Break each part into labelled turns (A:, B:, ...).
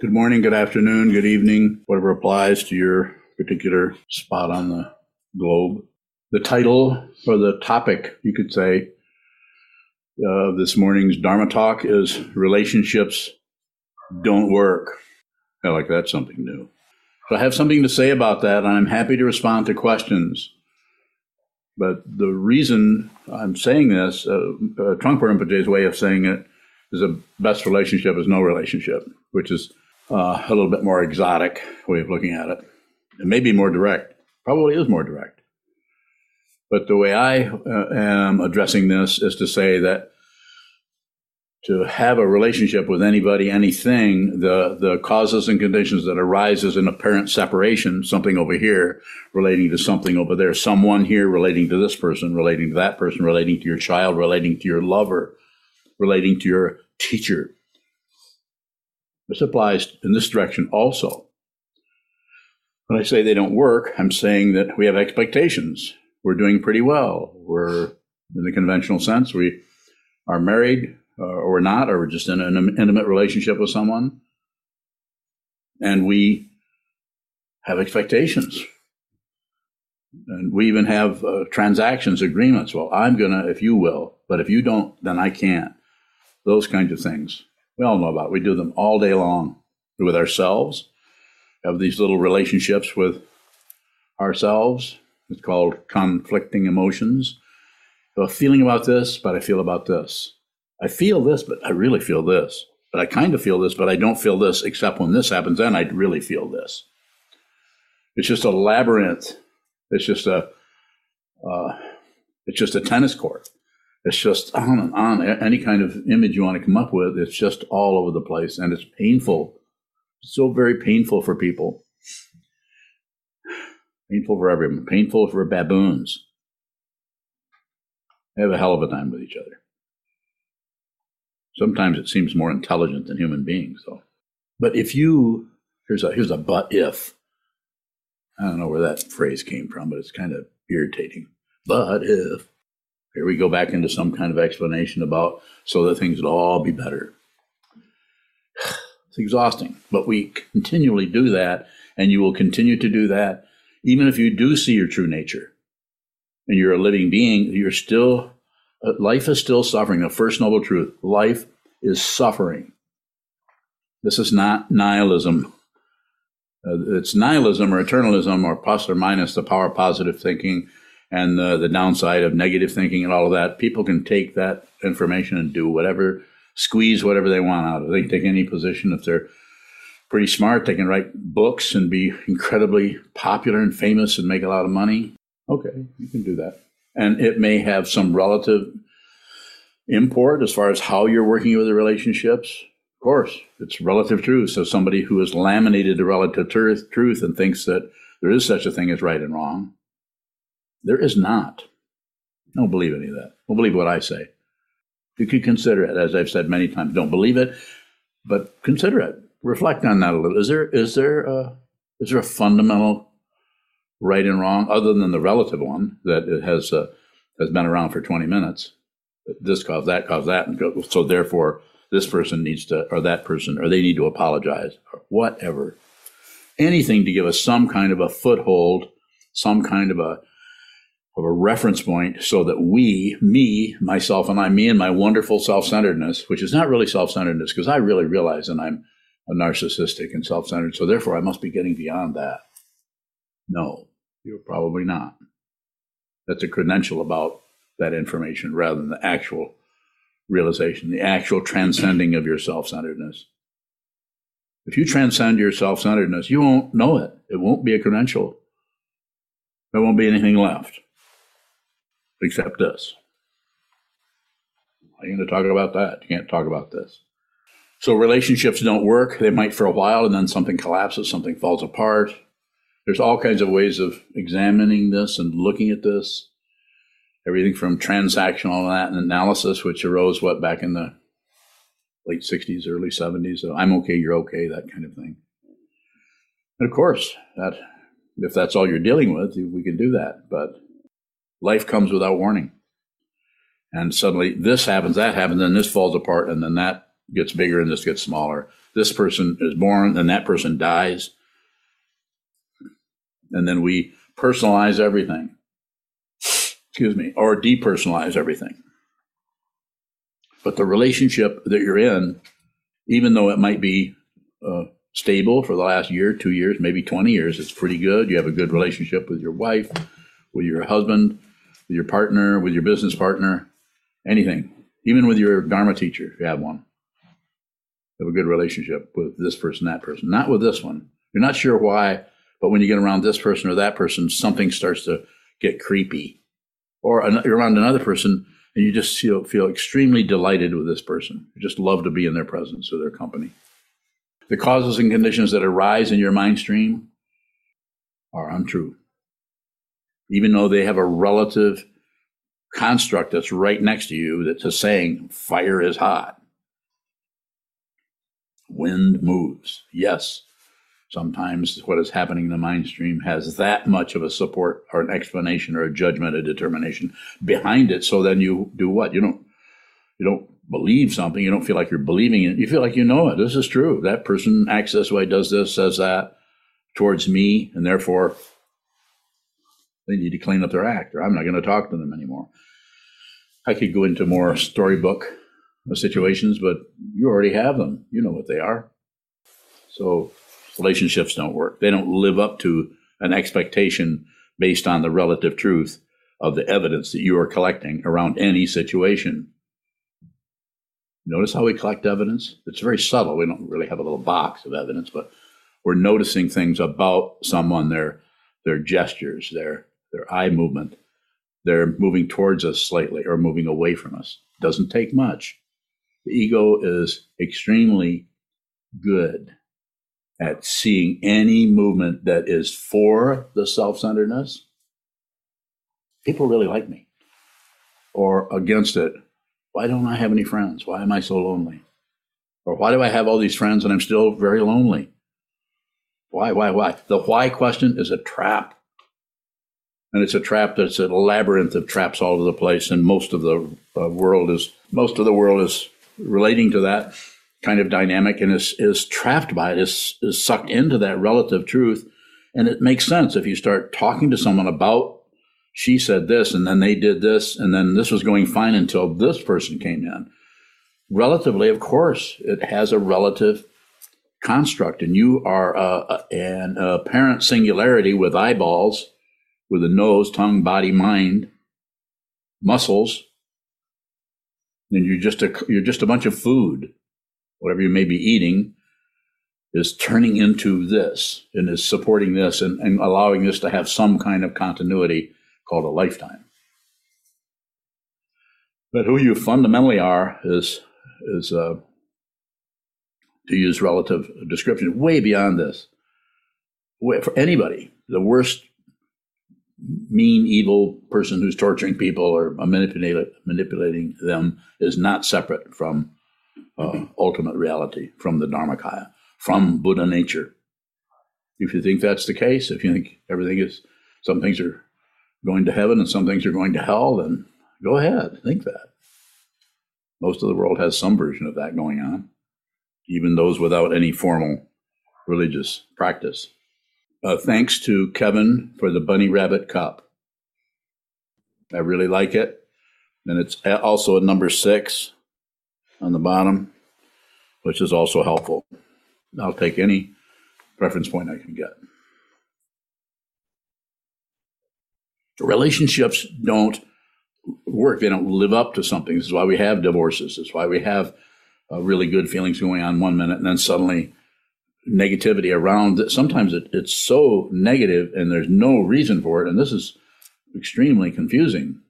A: Good morning, good afternoon, good evening, whatever applies to your particular spot on the globe. The title or the topic, you could say, of uh, this morning's Dharma talk is Relationships Don't Work. I like that something new. So I have something to say about that, and I'm happy to respond to questions. But the reason I'm saying this, uh, uh, Trungpa Rinpoche's way of saying it, is the best relationship is no relationship, which is uh, a little bit more exotic way of looking at it. It may be more direct, probably is more direct. But the way I uh, am addressing this is to say that to have a relationship with anybody, anything, the, the causes and conditions that arises in apparent separation, something over here relating to something over there, someone here relating to this person, relating to that person, relating to your child, relating to your lover, relating to your teacher, this applies in this direction also. When I say they don't work, I'm saying that we have expectations. We're doing pretty well. We're, in the conventional sense, we are married uh, or we're not, or we're just in an intimate relationship with someone. And we have expectations. And we even have uh, transactions, agreements. Well, I'm going to, if you will, but if you don't, then I can't. Those kinds of things. We all know about. We do them all day long with ourselves. Have these little relationships with ourselves. It's called conflicting emotions. I have a feeling about this, but I feel about this. I feel this, but I really feel this. But I kind of feel this, but I don't feel this, except when this happens, then I really feel this. It's just a labyrinth. It's just a, uh, it's just a tennis court. It's just on and on. Any kind of image you want to come up with, it's just all over the place, and it's painful. so very painful for people. Painful for everyone. Painful for baboons. They have a hell of a time with each other. Sometimes it seems more intelligent than human beings, though. But if you here's a here's a but if. I don't know where that phrase came from, but it's kind of irritating. But if here we go back into some kind of explanation about so that things would all be better. It's exhausting, but we continually do that, and you will continue to do that even if you do see your true nature and you're a living being. You're still uh, life is still suffering. The first noble truth: life is suffering. This is not nihilism. Uh, it's nihilism or eternalism or plus or minus the power of positive thinking and the, the downside of negative thinking and all of that, people can take that information and do whatever, squeeze whatever they want out of it. They can take any position. If they're pretty smart, they can write books and be incredibly popular and famous and make a lot of money. Okay, you can do that. And it may have some relative import as far as how you're working with the relationships. Of course, it's relative truth. So somebody who has laminated the relative truth, truth and thinks that there is such a thing as right and wrong there is not. Don't believe any of that. Don't believe what I say. You could consider it, as I've said many times. Don't believe it, but consider it. Reflect on that a little. Is there is there a, is there a fundamental right and wrong other than the relative one that it has uh, has been around for 20 minutes? This caused that, caused that, and go, so therefore this person needs to, or that person, or they need to apologize, or whatever. Anything to give us some kind of a foothold, some kind of a of a reference point so that we, me, myself, and I, me and my wonderful self centeredness, which is not really self centeredness, because I really realize that I'm a narcissistic and self centered. So therefore, I must be getting beyond that. No, you're probably not. That's a credential about that information rather than the actual realization, the actual transcending of your self centeredness. If you transcend your self centeredness, you won't know it. It won't be a credential. There won't be anything left except this. Are you going to talk about that? You can't talk about this. So relationships don't work. They might for a while, and then something collapses, something falls apart. There's all kinds of ways of examining this and looking at this. Everything from transactional analysis, which arose what back in the late 60s, early 70s. So I'm okay, you're okay, that kind of thing. And of course, that if that's all you're dealing with, we can do that. But Life comes without warning. And suddenly this happens, that happens, then this falls apart, and then that gets bigger and this gets smaller. This person is born and that person dies. And then we personalize everything. Excuse me, or depersonalize everything. But the relationship that you're in, even though it might be uh, stable for the last year, two years, maybe 20 years, it's pretty good. You have a good relationship with your wife, with your husband, with your partner, with your business partner, anything. Even with your Dharma teacher, if you have one. Have a good relationship with this person, that person. Not with this one. You're not sure why, but when you get around this person or that person, something starts to get creepy. Or you're around another person and you just feel, feel extremely delighted with this person. You just love to be in their presence or their company. The causes and conditions that arise in your mind stream are untrue. Even though they have a relative construct that's right next to you that's a saying fire is hot. Wind moves. Yes, sometimes what is happening in the mind stream has that much of a support or an explanation or a judgment, a determination behind it. So then you do what? You don't you don't believe something. You don't feel like you're believing it. You feel like you know it. This is true. That person acts this way, does this, says that towards me, and therefore they need to clean up their act, or I'm not going to talk to them anymore. I could go into more storybook uh, situations, but you already have them. You know what they are. So relationships don't work. They don't live up to an expectation based on the relative truth of the evidence that you are collecting around any situation. Notice how we collect evidence? It's very subtle. We don't really have a little box of evidence, but we're noticing things about someone, their their gestures, their their eye movement. They're moving towards us slightly or moving away from us. Doesn't take much. The ego is extremely good at seeing any movement that is for the self-centeredness. People really like me. Or against it why don't I have any friends? Why am I so lonely? Or why do I have all these friends and I'm still very lonely? Why, why, why? The why question is a trap. And it's a trap that's a labyrinth of traps all over the place. And most of the uh, world is, most of the world is relating to that kind of dynamic and is, is trapped by it, is, is sucked into that relative truth. And it makes sense if you start talking to someone about she said this and then they did this and then this was going fine until this person came in. Relatively, of course, it has a relative construct, and you are uh, an apparent singularity with eyeballs, with a nose, tongue, body, mind, muscles. then you're just a you're just a bunch of food, whatever you may be eating, is turning into this and is supporting this and, and allowing this to have some kind of continuity called a lifetime. But who you fundamentally are is is uh, to use relative description way beyond this. For anybody, the worst mean, evil person who's torturing people or manipulating them is not separate from uh, ultimate reality, from the Dharmakaya, from Buddha nature. If you think that's the case, if you think everything is, some things are going to heaven and some things are going to hell, then go ahead, think that. Most of the world has some version of that going on, even those without any formal religious practice. Uh, thanks to Kevin for the Bunny Rabbit Cup. I really like it. And it's also a number six on the bottom, which is also helpful. I'll take any reference point I can get. relationships don't work. They don't live up to something. This is why we have divorces. This is why we have uh, really good feelings going on one minute and then suddenly negativity around it. Sometimes it, it's so negative and there's no reason for it. And this is extremely confusing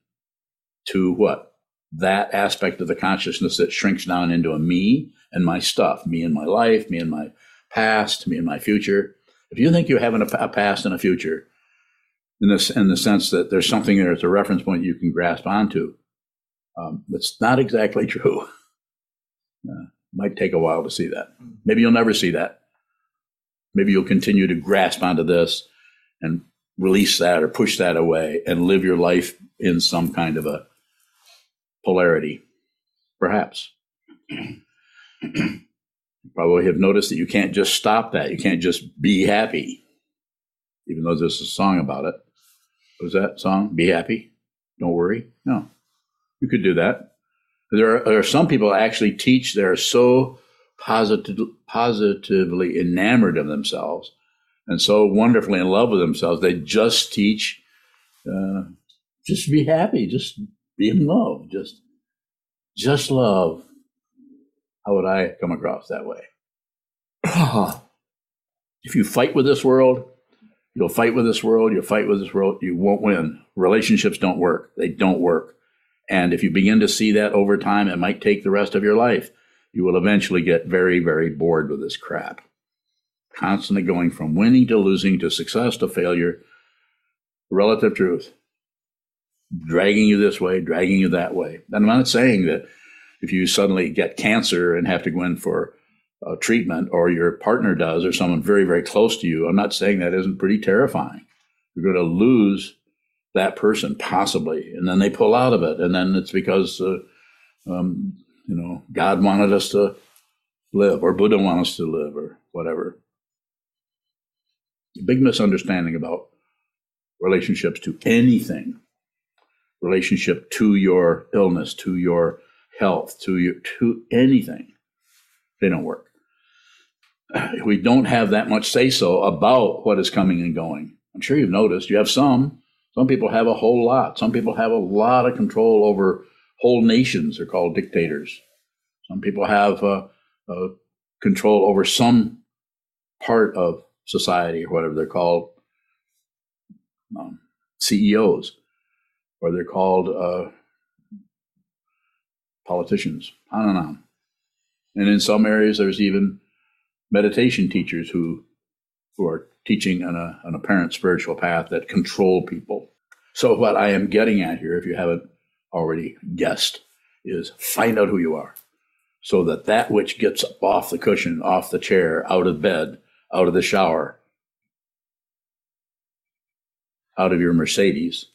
A: to what? That aspect of the consciousness that shrinks down into a me and my stuff, me and my life, me and my past, me and my future. If you think you have having a, a past and a future, in this in the sense that there's something there as a reference point you can grasp onto. Um, that's not exactly true. Uh, might take a while to see that. Maybe you'll never see that. Maybe you'll continue to grasp onto this and release that or push that away and live your life in some kind of a polarity, perhaps. you probably have noticed that you can't just stop that. You can't just be happy, even though there's a song about it. What was that song? Be happy. Don't worry. No, you could do that. There are, there are some people actually teach they're so positive, positively enamored of themselves and so wonderfully in love with themselves, they just teach, uh, just be happy, just be in love, just, just love. How would I come across that way? if you fight with this world, you'll fight with this world, you'll fight with this world, you won't win. Relationships don't work. They don't work. And if you begin to see that over time, it might take the rest of your life. You will eventually get very, very bored with this crap constantly going from winning to losing to success to failure. Relative truth. Dragging you this way, dragging you that way. And I'm not saying that if you suddenly get cancer and have to go in for treatment, or your partner does, or someone very, very close to you, I'm not saying that isn't pretty terrifying. You're going to lose that person possibly, and then they pull out of it, and then it's because uh, um, you know God wanted us to live, or Buddha wanted us to live, or whatever. Big misunderstanding about relationships to anything. Relationship to your illness to your health to your to anything. They don't work. We don't have that much say so about what is coming and going i'm sure you've noticed you have some. Some people have a whole lot. Some people have a lot of control over whole nations they're called dictators some people have uh, uh, control over some part of society or whatever they're called um, CEOs or they're called uh, politicians. I don't know. And in some areas, there's even meditation teachers who who are teaching an, a, an apparent spiritual path that control people. So what I am getting at here, if you haven't already guessed, is find out who you are, so that that which gets off the cushion, off the chair, out of bed, out of the shower, out of your Mercedes,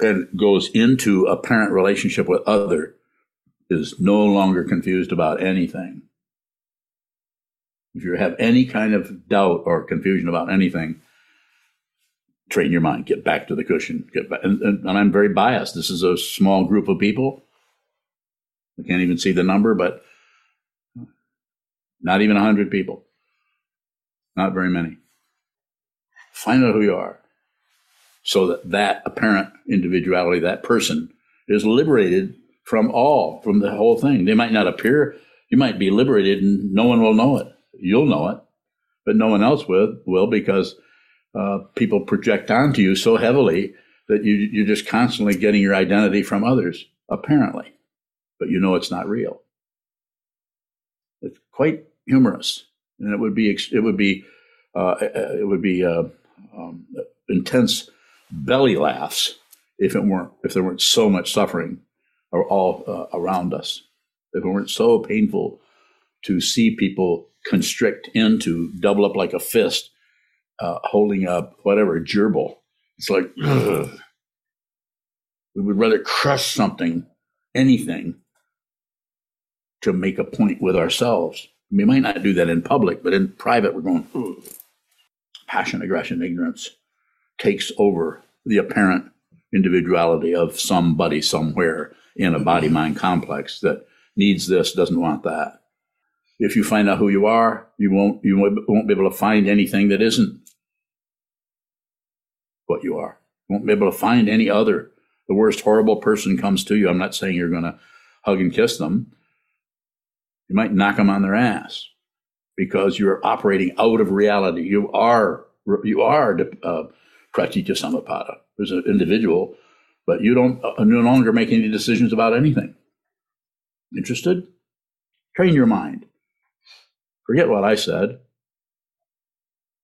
A: and goes into a parent relationship with other is no longer confused about anything. If you have any kind of doubt or confusion about anything, train your mind, get back to the cushion, get back. And, and, and I'm very biased. This is a small group of people. I can't even see the number, but not even 100 people. Not very many. Find out who you are so that that apparent individuality, that person, is liberated from all, from the whole thing. They might not appear, you might be liberated and no one will know it. You'll know it, but no one else will, will because uh, people project onto you so heavily that you, you're just constantly getting your identity from others, apparently, but you know it's not real. It's quite humorous, and it would be it would be uh, it would be uh, um, intense belly laughs if it weren't if there weren't so much suffering all uh, around us. If it weren't so painful to see people constrict into double up like a fist, uh, holding up whatever gerbil. It's like ugh. we would rather crush something, anything, to make a point with ourselves. We might not do that in public, but in private, we're going. Ugh. Passion, aggression, ignorance takes over the apparent individuality of somebody somewhere in a body mind complex that needs this, doesn't want that. If you find out who you are, you won't you won't be able to find anything that isn't what you are. You won't be able to find any other. The worst horrible person comes to you. I'm not saying you're going to hug and kiss them. You might knock them on their ass because you're operating out of reality. You are you are uh, pratitya samutpada. There's an individual, but you don't uh, no longer make any decisions about anything. Interested? Train your mind. Forget what I said.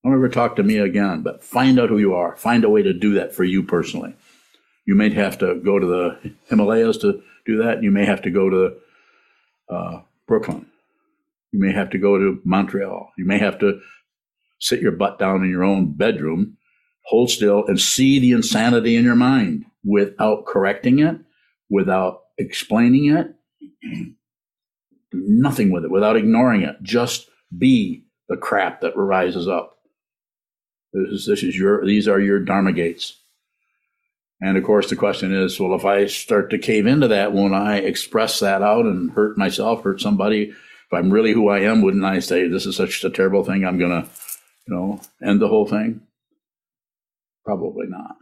A: Don't ever talk to me again, but find out who you are. Find a way to do that for you personally. You may have to go to the Himalayas to do that. You may have to go to uh, Brooklyn you may have to go to Montreal. You may have to sit your butt down in your own bedroom, hold still, and see the insanity in your mind without correcting it, without explaining it. Do nothing with it without ignoring it. Just be the crap that rises up. This is, this is your, these are your Dharma gates. And of course, the question is, well, if I start to cave into that, won't I express that out and hurt myself, hurt somebody? If I'm really who I am, wouldn't I say this is such a terrible thing? I'm going to, you know, end the whole thing? Probably not.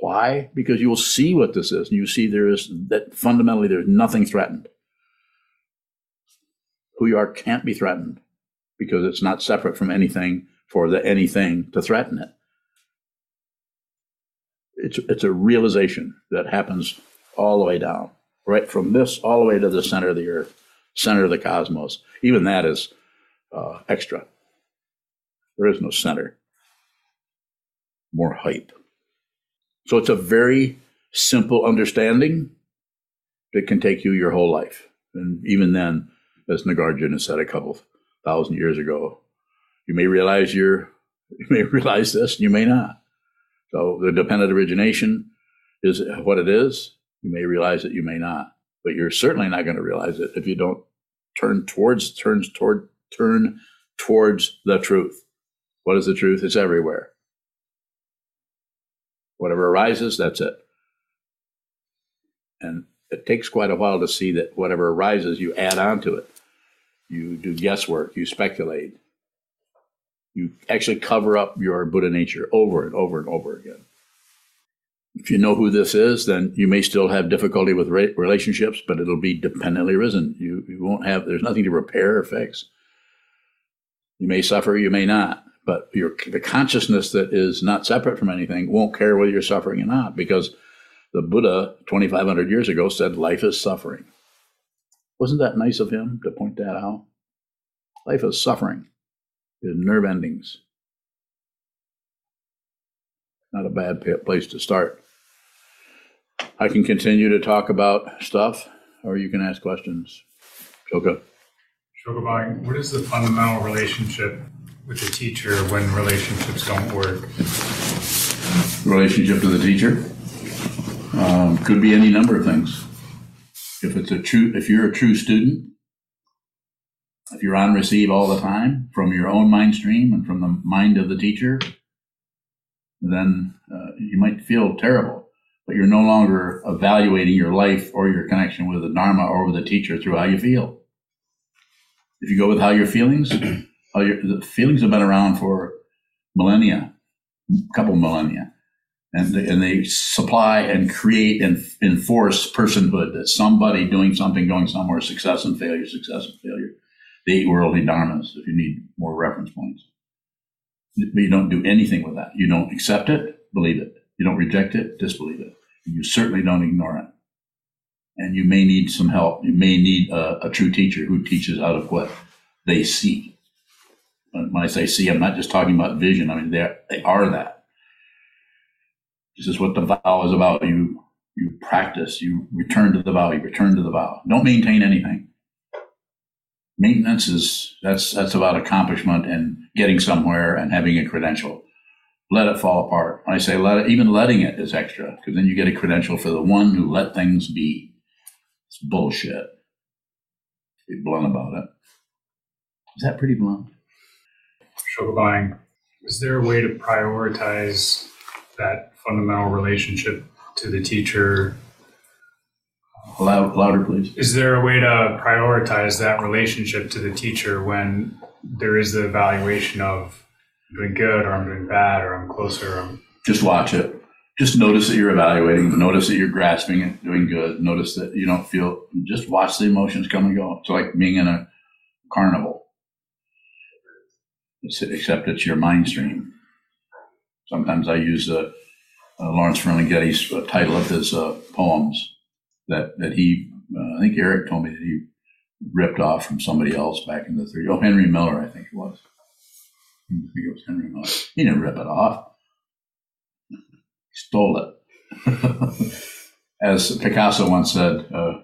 A: Why? Because you will see what this is, and you see there is that fundamentally there's nothing threatened. Who you are can't be threatened because it's not separate from anything for the anything to threaten it. It's, it's a realization that happens all the way down, right from this all the way to the center of the earth, center of the cosmos. Even that is uh, extra. There is no center. More hype. So it's a very simple understanding that can take you your whole life. And even then, as Nagarjuna said a couple thousand years ago, you may realize you're, you may realize this, and you may not. So the dependent origination is what it is. You may realize it, you may not, but you're certainly not going to realize it if you don't turn towards, turns toward, turn towards the truth. What is the truth? It's everywhere. Whatever arises, that's it. And it takes quite a while to see that whatever arises, you add on to it. You do guesswork, you speculate. You actually cover up your Buddha nature over and over and over again. If you know who this is, then you may still have difficulty with relationships, but it'll be dependently risen. You, you won't have, there's nothing to repair or fix. You may suffer, you may not. But your, the consciousness that is not separate from anything won't care whether you're suffering or not, because the Buddha 2,500 years ago said life is suffering. Wasn't that nice of him to point that out? Life is suffering, is nerve endings. Not a bad place to start. I can continue to talk about stuff, or you can ask questions. Shoka.
B: Shokabhai, what is the fundamental relationship with the teacher when relationships don't work?
A: Relationship to the teacher um, could be any number of things. If it's a true, if you're a true student, if you're on receive all the time from your own mind stream and from the mind of the teacher, then uh, you might feel terrible. But you're no longer evaluating your life or your connection with the Dharma or with the teacher through how you feel. If you go with how your feelings, Oh, the feelings have been around for millennia, a couple millennia, and they, and they supply and create and enforce personhood. That somebody doing something, going somewhere, success and failure, success and failure. The eight worldly dharmas. If you need more reference points, but you don't do anything with that. You don't accept it, believe it. You don't reject it, disbelieve it. You certainly don't ignore it. And you may need some help. You may need a, a true teacher who teaches out of what they see when I say see, I'm not just talking about vision. I mean, they they are that. This is what the vow is about. You you practice. You return to the vow. You return to the vow. Don't maintain anything. Maintenance is that's that's about accomplishment and getting somewhere and having a credential. Let it fall apart. When I say let it, even letting it is extra because then you get a credential for the one who let things be. It's bullshit. Be blunt about it. Is that pretty blunt?
B: buying, is there a way to prioritize that fundamental relationship to the teacher?
A: Loud, louder, please.
B: Is there a way to prioritize that relationship to the teacher when there is the evaluation of I'm doing good or I'm doing bad or I'm closer? Or I'm...
A: Just watch it. Just notice that you're evaluating. Notice that you're grasping it, doing good. Notice that you don't feel. Just watch the emotions come and go. It's like being in a carnival except it's your mind stream. Sometimes I use the uh, Lawrence Ferlinghetti's uh, title of his uh, poems that that he, uh, I think Eric told me that he ripped off from somebody else back in the 30s. Oh, Henry Miller, I think it was. I think it was Henry Miller. He didn't rip it off. He stole it. As Picasso once said, uh,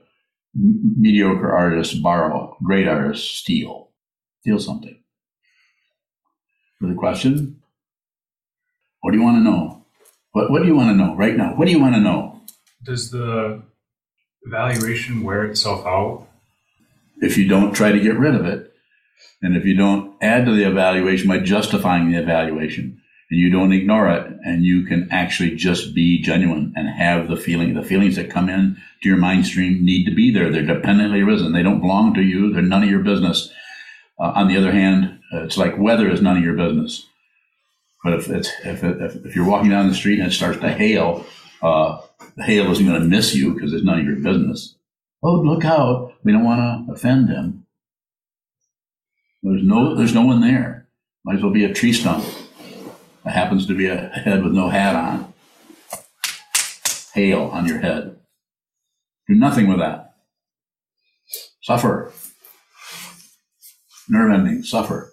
A: mediocre artists borrow, great artists steal. Steal something for the question. What do you want to know? What, what do you want to know right now? What do you want to know?
B: Does the evaluation wear itself out
A: if you don't try to get rid of it, and if you don't add to the evaluation by justifying the evaluation, and you don't ignore it, and you can actually just be genuine and have the feeling, the feelings that come in to your mind stream need to be there. They're dependently arisen. They don't belong to you. They're none of your business. Uh, on the other hand, uh, it's like weather is none of your business. But if it's if, if, if you're walking down the street and it starts to hail, uh, hail isn't going to miss you because it's none of your business. Oh, look out! We don't want to offend him. There's no there's no one there. Might as well be a tree stump. It happens to be a head with no hat on. Hail on your head. Do nothing with that. Suffer. Nerve ending, suffer.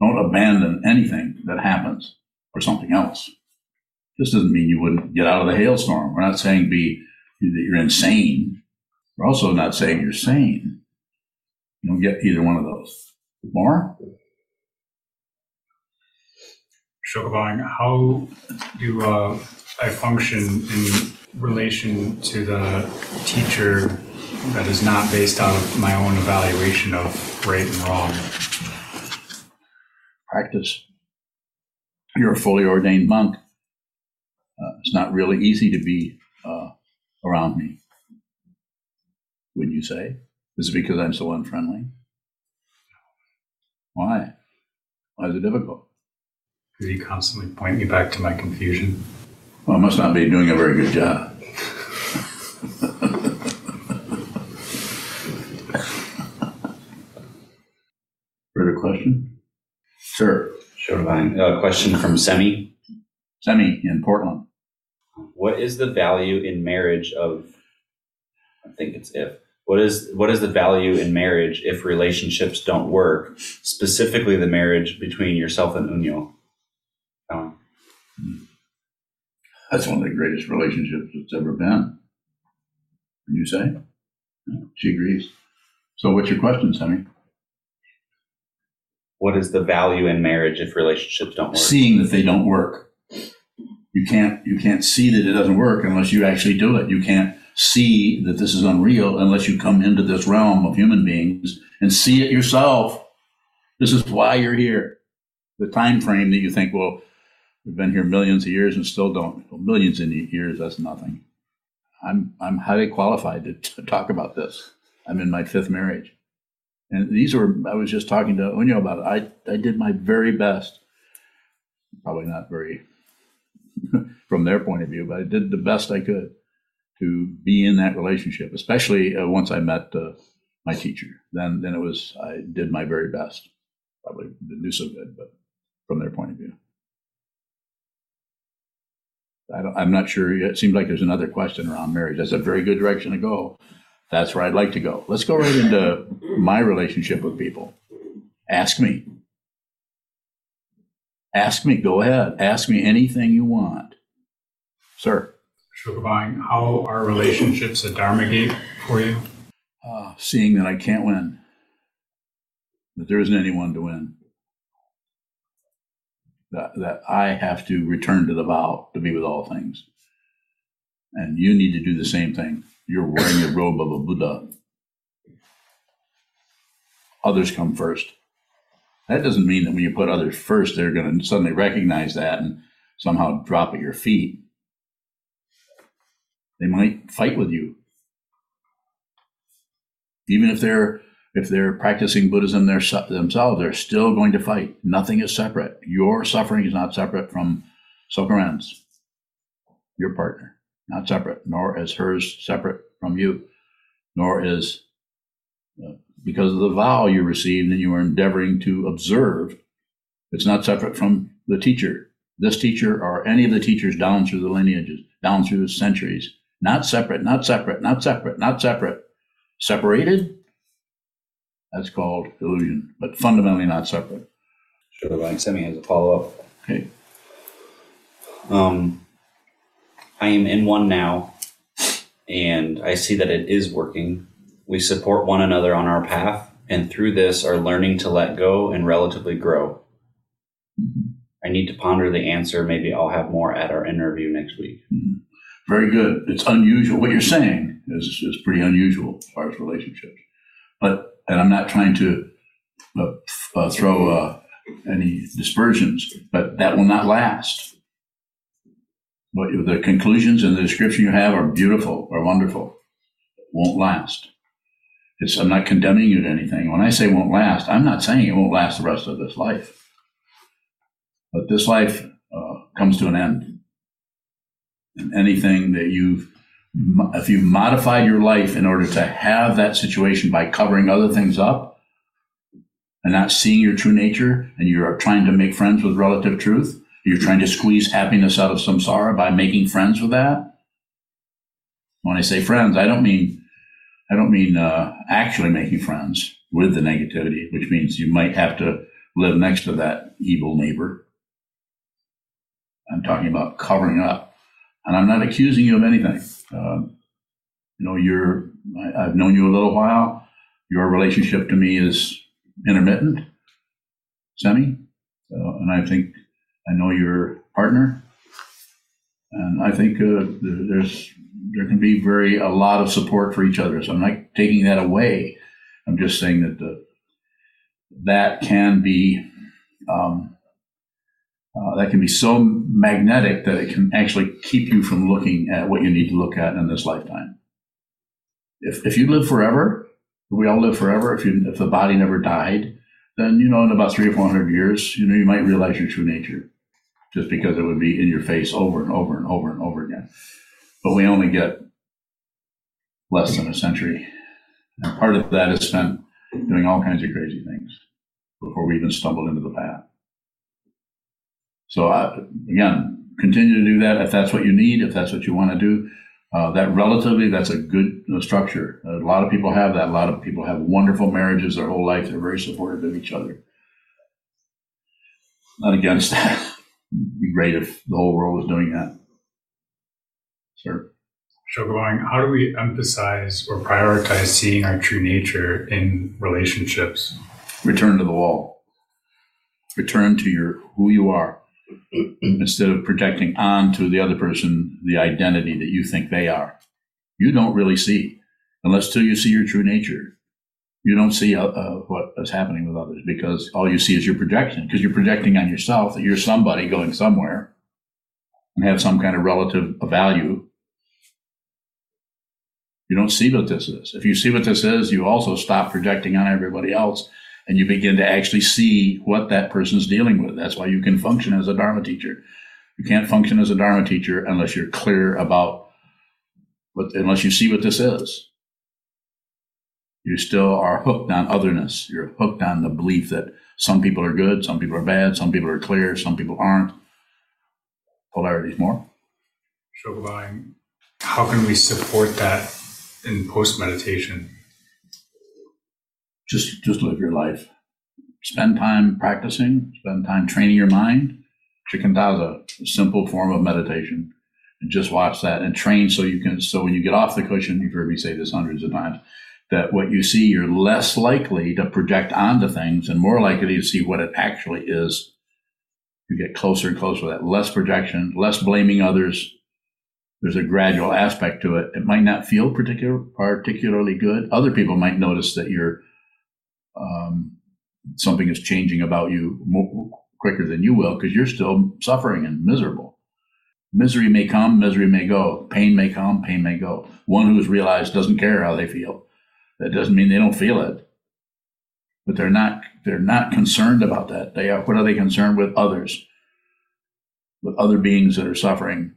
A: Don't abandon anything that happens for something else. This doesn't mean you wouldn't get out of the hailstorm. We're not saying be that you're insane. We're also not saying you're sane. You don't get either one of those. More?
B: Shokabang, how do uh, I function in relation to the teacher that is not based out of my own evaluation of right and wrong?
A: Practice. You're a fully ordained monk. Uh, it's not really easy to be uh, around me. Wouldn't you say? Is it because I'm so unfriendly? Why? Why is it difficult?
B: Because you constantly point me back to my confusion.
A: Well, I must not be doing a very good job. Further question? Sir,
C: Sure, fine. A question from Semi.
A: Semi in Portland.
C: What is the value in marriage of? I think it's if. What is what is the value in marriage if relationships don't work? Specifically, the marriage between yourself and Unyo. Um,
A: That's one of the greatest relationships that's ever been. Would you say? She agrees. So what's your question, Semi?
C: what is the value in marriage if relationships don't work?
A: Seeing that they don't work. You can't you can't see that it doesn't work unless you actually do it. You can't see that this is unreal unless you come into this realm of human beings and see it yourself. This is why you're here. The time frame that you think, well, we've been here millions of years and still don't. Well, millions of years, that's nothing. I'm I'm highly qualified to, to talk about this. I'm in my fifth marriage. And these were, I was just talking to Unyo about it. I, I did my very best. Probably not very from their point of view, but I did the best I could to be in that relationship, especially uh, once I met uh, my teacher. Then, then it was, I did my very best. Probably didn't do so good, but from their point of view. I I'm not sure. It seems like there's another question around marriage. That's a very good direction to go. That's where I'd like to go. Let's go right into my relationship with people. Ask me. Ask me. Go ahead. Ask me anything you want. Sir.
B: Shokabang, how are relationships at Dharma gate for you?
A: Uh, seeing that I can't win, that there isn't anyone to win, that, that I have to return to the vow to be with all things. And you need to do the same thing. You're wearing the robe of a Buddha. Others come first. That doesn't mean that when you put others first, they're going to suddenly recognize that and somehow drop at your feet. They might fight with you. Even if they're if they're practicing Buddhism themselves, they're still going to fight. Nothing is separate. Your suffering is not separate from Sokaran's, your partner, not separate, nor is hers separate from you, nor is uh, because of the vow you received and you are endeavoring to observe. It's not separate from the teacher. This teacher or any of the teachers down through the lineages, down through the centuries. Not separate, not separate, not separate, not separate. Separated? That's called illusion, but fundamentally not separate.
C: Sure, like Semi has a follow up.
A: Okay.
C: Um, I am in one now, and I see that it is working. We support one another on our path, and through this are learning to let go and relatively grow. I need to ponder the answer. Maybe I'll have more at our interview next week.
A: Very good. It's unusual. What you're saying is, is pretty unusual as far as relationships. But and I'm not trying to uh, uh, throw uh, any dispersions, but that will not last. But the conclusions and the description you have are beautiful are wonderful. Won't last. It's, I'm not condemning you to anything. When I say won't last, I'm not saying it won't last the rest of this life. But this life uh, comes to an end. And anything that you've, if you've modified your life in order to have that situation by covering other things up and not seeing your true nature, and you're trying to make friends with relative truth, you're trying to squeeze happiness out of samsara by making friends with that. When I say friends, I don't mean I don't mean uh, actually making friends with the negativity, which means you might have to live next to that evil neighbor. I'm talking about covering up, and I'm not accusing you of anything. Uh, you know, you're I, I've known you a little while. Your relationship to me is intermittent, semi, and I think I know your partner, and I think uh, there's there can be very a lot of support for each other. So I'm not taking that away. I'm just saying that the that can be um, uh, that can be so magnetic that it can actually keep you from looking at what you need to look at in this lifetime. If if you live forever, we all live forever. If you if the body never died, then you know in about three or four hundred years, you know you might realize your true nature, just because it would be in your face over and over and over and over again but we only get less than a century. And part of that is spent doing all kinds of crazy things before we even stumbled into the path. So, I, again, continue to do that if that's what you need, if that's what you want to do. Uh, that relatively, that's a good uh, structure. A lot of people have that. A lot of people have wonderful marriages their whole life. They're very supportive of each other. Not against that. It'd be great if the whole world was doing that. Sure.
B: Shokabong, how do we emphasize or prioritize seeing our true nature in relationships?
A: Return to the wall. Return to your who you are instead of projecting onto the other person the identity that you think they are. You don't really see unless till you see your true nature. You don't see uh, uh, what is happening with others because all you see is your projection because you're projecting on yourself that you're somebody going somewhere and have some kind of relative value you don't see what this is. If you see what this is, you also stop projecting on everybody else and you begin to actually see what that person's dealing with. That's why you can function as a Dharma teacher. You can't function as a Dharma teacher unless you're clear about what, unless you see what this is. You still are hooked on otherness. You're hooked on the belief that some people are good, some people are bad, some people are clear, some people aren't. Polarities more.
B: Shokabong, how can we support that in post meditation?
A: Just just live your life. Spend time practicing. Spend time training your mind. Shikantaza, a simple form of meditation, and just watch that and train so you can. So when you get off the cushion, you've heard me say this hundreds of times. That what you see, you're less likely to project onto things and more likely to see what it actually is. You get closer and closer to that. Less projection, less blaming others, there's a gradual aspect to it. It might not feel particular, particularly good. Other people might notice that you're um, something is changing about you more, quicker than you will because you're still suffering and miserable. Misery may come, misery may go. Pain may come, pain may go. One who's realized doesn't care how they feel. That doesn't mean they don't feel it, but they're not they're not concerned about that. They are. What are they concerned with? Others, with other beings that are suffering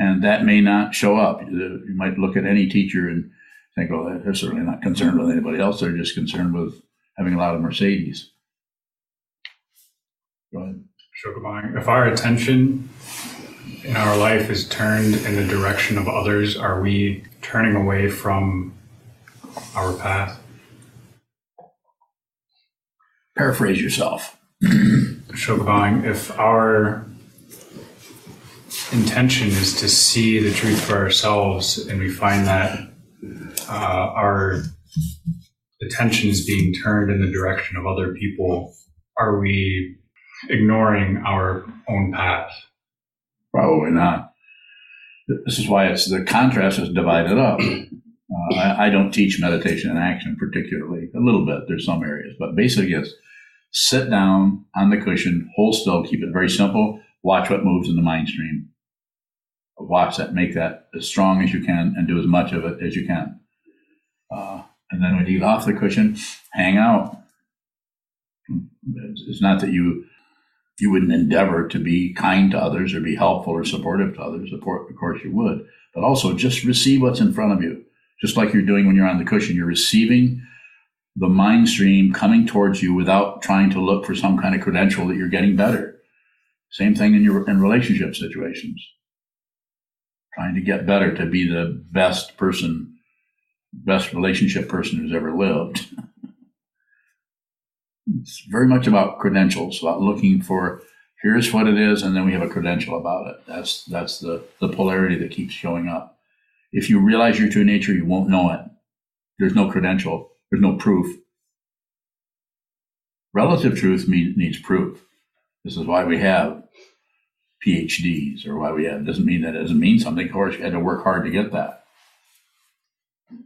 A: and that may not show up. You might look at any teacher and think, "Oh, they're certainly not concerned with anybody else. They're just concerned with having a lot of Mercedes." Go ahead.
B: If our attention in our life is turned in the direction of others, are we turning away from our path?
A: Paraphrase yourself.
B: Shokabong, if our intention is to see the truth for ourselves, and we find that uh, our attention is being turned in the direction of other people, are we ignoring our own path?
A: Probably not. This is why it's the contrast is divided up. Uh, I, I don't teach meditation and action particularly, a little bit. There's some areas, but basically it's sit down on the cushion, hold still, keep it very simple. Watch what moves in the mind stream. Watch that, make that as strong as you can, and do as much of it as you can. Uh, and then when you get off the cushion, hang out. It's not that you you wouldn't endeavor to be kind to others or be helpful or supportive to others. Of course, you would, but also just receive what's in front of you, just like you're doing when you're on the cushion. You're receiving the mind stream coming towards you without trying to look for some kind of credential that you're getting better. Same thing in your in relationship situations. Trying to get better to be the best person, best relationship person who's ever lived. it's very much about credentials, about looking for here's what it is, and then we have a credential about it. That's that's the, the polarity that keeps showing up. If you realize your true nature, you won't know it. There's no credential, there's no proof. Relative truth needs proof. This is why we have PhDs or why we have doesn't mean that it doesn't mean something. Of course, you had to work hard to get that.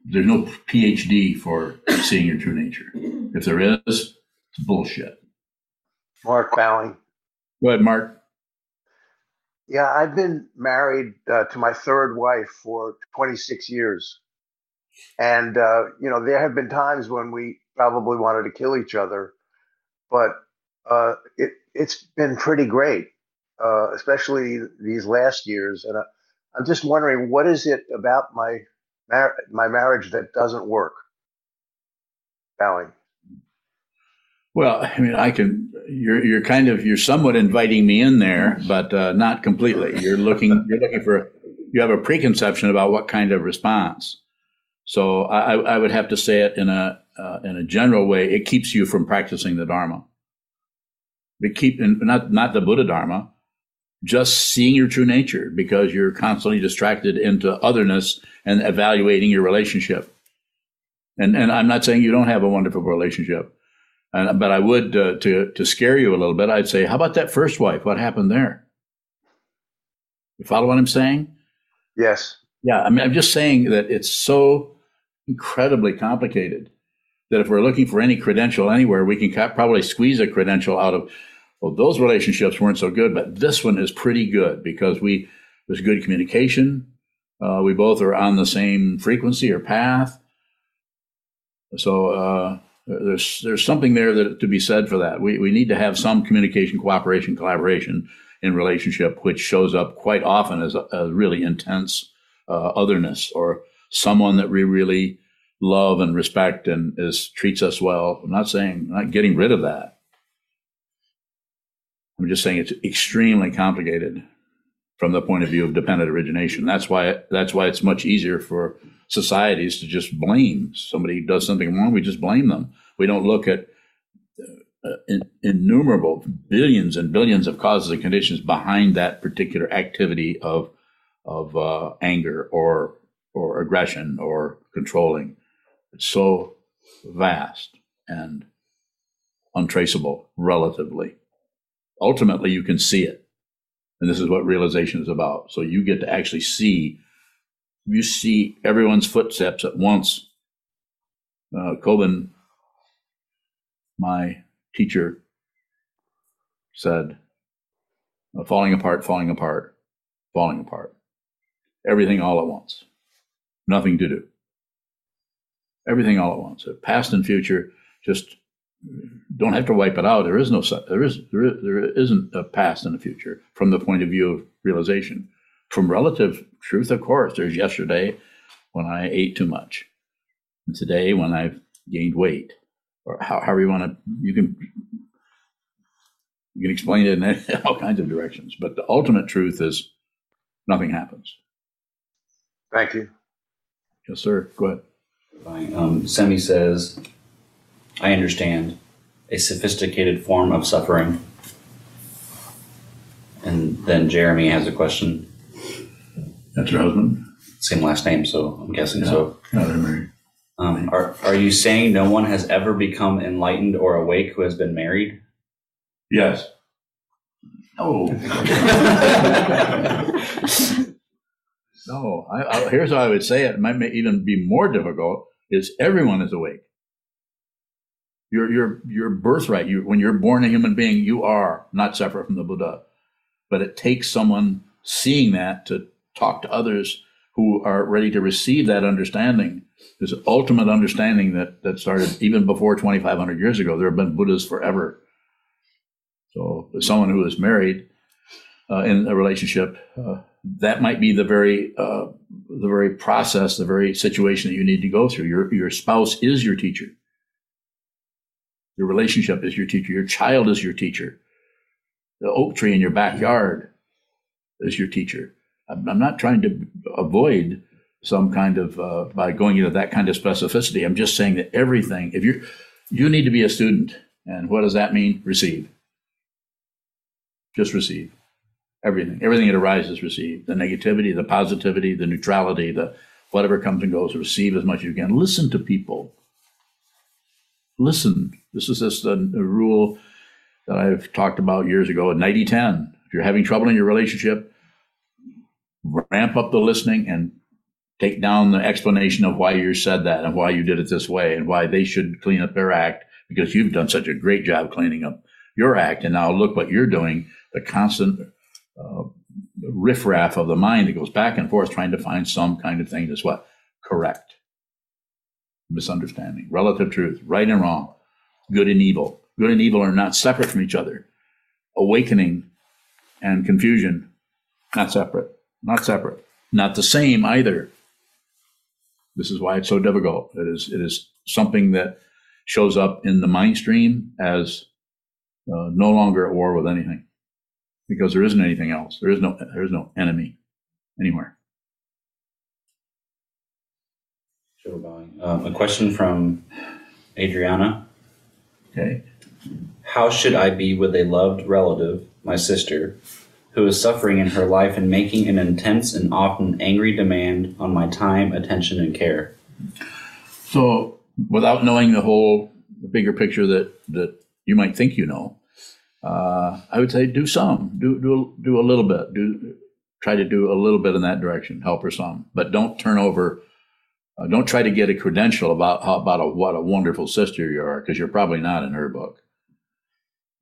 A: There's no PhD for seeing your true nature. If there is, it's bullshit.
D: Mark Bowing.
A: Go ahead, Mark.
D: Yeah, I've been married uh, to my third wife for 26 years. And, uh, you know, there have been times when we probably wanted to kill each other, but uh, it, it's been pretty great, uh, especially these last years. And I, I'm just wondering, what is it about my, mar- my marriage that doesn't work? Bowing.
A: Well, I mean, I can. You're you're kind of you're somewhat inviting me in there, but uh, not completely. You're looking you're looking for you have a preconception about what kind of response. So I, I would have to say it in a uh, in a general way. It keeps you from practicing the Dharma. It keep not not the Buddha Dharma, just seeing your true nature because you're constantly distracted into otherness and evaluating your relationship. And and I'm not saying you don't have a wonderful relationship and, but I would uh, to to scare you a little bit. I'd say, how about that first wife? What happened there? You follow what I'm saying?
D: Yes.
A: Yeah. I mean, I'm just saying that it's so incredibly complicated that if we're looking for any credential anywhere, we can probably squeeze a credential out of. Well, those relationships weren't so good, but this one is pretty good because we there's good communication. Uh, we both are on the same frequency or path. So uh, there's there's something there that to be said for that. We we need to have some communication, cooperation, collaboration in relationship, which shows up quite often as a, a really intense uh, otherness or someone that we really love and respect and is treats us well. I'm not saying I'm not getting rid of that. I'm just saying it's extremely complicated from the point of view of dependent origination. That's why that's why it's much easier for societies to just blame somebody does something wrong. We just blame them. We don't look at uh, in, innumerable billions and billions of causes and conditions behind that particular activity of of uh, anger or or aggression or controlling. It's so vast and untraceable relatively. Ultimately, you can see it. And this is what realization is about. So you get to actually see you see everyone's footsteps at once. Uh, Kobun, my teacher, said, falling apart, falling apart, falling apart. Everything all at once. Nothing to do. Everything all at once. Past and future, just don't have to wipe it out. There is no there is there, is, there isn't a past and a future from the point of view of realization. From relative truth, of course, there's yesterday when I ate too much, and today when I've gained weight, or how, however you want to, you can you can explain it in all kinds of directions. But the ultimate truth is nothing happens.
D: Thank you.
A: Yes, sir. Go ahead.
C: Um, Semi says, I understand a sophisticated form of suffering. And then Jeremy has a question.
A: That's your husband?
C: Same last name, so I'm guessing
A: yeah.
C: so.
A: Yeah, they're married.
C: Um, are, are you saying no one has ever become enlightened or awake who has been married?
A: Yes. Oh. No, I, I, here's how I would say it. It might even be more difficult. Is everyone is awake. Your your your birthright. You when you're born a human being, you are not separate from the Buddha. But it takes someone seeing that to talk to others who are ready to receive that understanding. This ultimate understanding that that started even before 2,500 years ago. There have been Buddhas forever. So, someone who is married uh, in a relationship, uh, that might be the very uh, the very process, the very situation that you need to go through. Your your spouse is your teacher. Your relationship is your teacher. Your child is your teacher. The oak tree in your backyard is your teacher. I'm, I'm not trying to avoid some kind of uh, by going into that kind of specificity. I'm just saying that everything. If you you need to be a student, and what does that mean? Receive. Just receive everything. Everything that arises, receive. The negativity, the positivity, the neutrality, the whatever comes and goes, receive as much as you can. Listen to people. Listen. This is just a, a rule that I've talked about years ago, 90 10. If you're having trouble in your relationship, ramp up the listening and take down the explanation of why you said that and why you did it this way and why they should clean up their act because you've done such a great job cleaning up your act. And now look what you're doing the constant uh, riffraff of the mind that goes back and forth trying to find some kind of thing that's what? Correct. Misunderstanding, relative truth, right and wrong, good and evil. Good and evil are not separate from each other. Awakening and confusion, not separate, not separate, not the same either. This is why it's so difficult. It is, it is something that shows up in the mind stream as uh, no longer at war with anything because there isn't anything else. There is no there is no enemy anywhere.
C: Um, a question from Adriana.
A: Okay.
C: How should I be with a loved relative, my sister, who is suffering in her life and making an intense and often angry demand on my time, attention, and care?
A: So, without knowing the whole the bigger picture that that you might think you know, uh, I would say do some, do do do a little bit, do try to do a little bit in that direction, help her some, but don't turn over. Uh, don't try to get a credential about how about a, what a wonderful sister you are, because you're probably not in her book.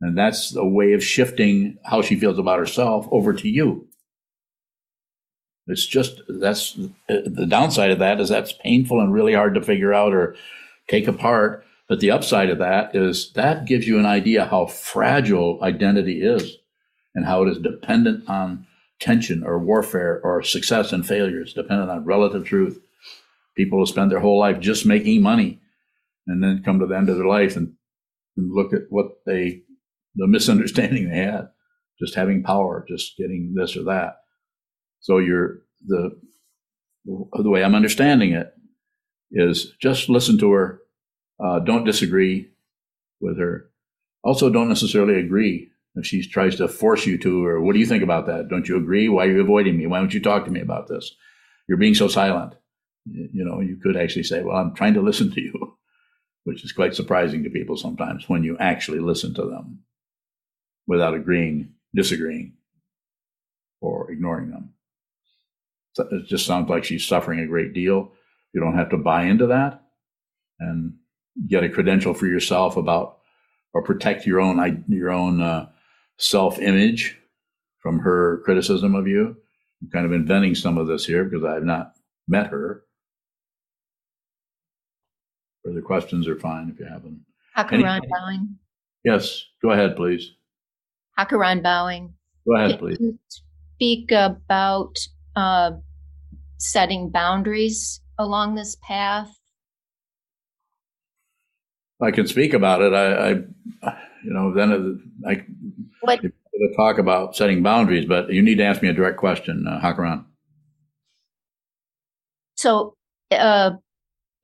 A: And that's a way of shifting how she feels about herself over to you. It's just that's the downside of that is that's painful and really hard to figure out or take apart. But the upside of that is that gives you an idea how fragile identity is and how it is dependent on tension or warfare or success and failures, dependent on relative truth. People will spend their whole life just making money and then come to the end of their life and, and look at what they, the misunderstanding they had, just having power, just getting this or that. So you're the, the way I'm understanding it is just listen to her uh, don't disagree with her. Also, don't necessarily agree if she tries to force you to, or what do you think about that? Don't you agree? Why are you avoiding me? Why don't you talk to me about this? You're being so silent. You know, you could actually say, Well, I'm trying to listen to you, which is quite surprising to people sometimes when you actually listen to them without agreeing, disagreeing, or ignoring them. It just sounds like she's suffering a great deal. You don't have to buy into that. And get a credential for yourself about or protect your own your own uh, self image from her criticism of you. I'm kind of inventing some of this here because I have not met her. Further questions are fine if you haven't.
E: Hakaran Bowing.
A: Yes, go ahead, please.
E: Hakaran Bowing.
A: Go ahead, please.
E: speak about uh, setting boundaries along this path
A: I can speak about it. I, I you know, then I what? talk about setting boundaries, but you need to ask me a direct question, uh, Hakaran.
E: So, uh,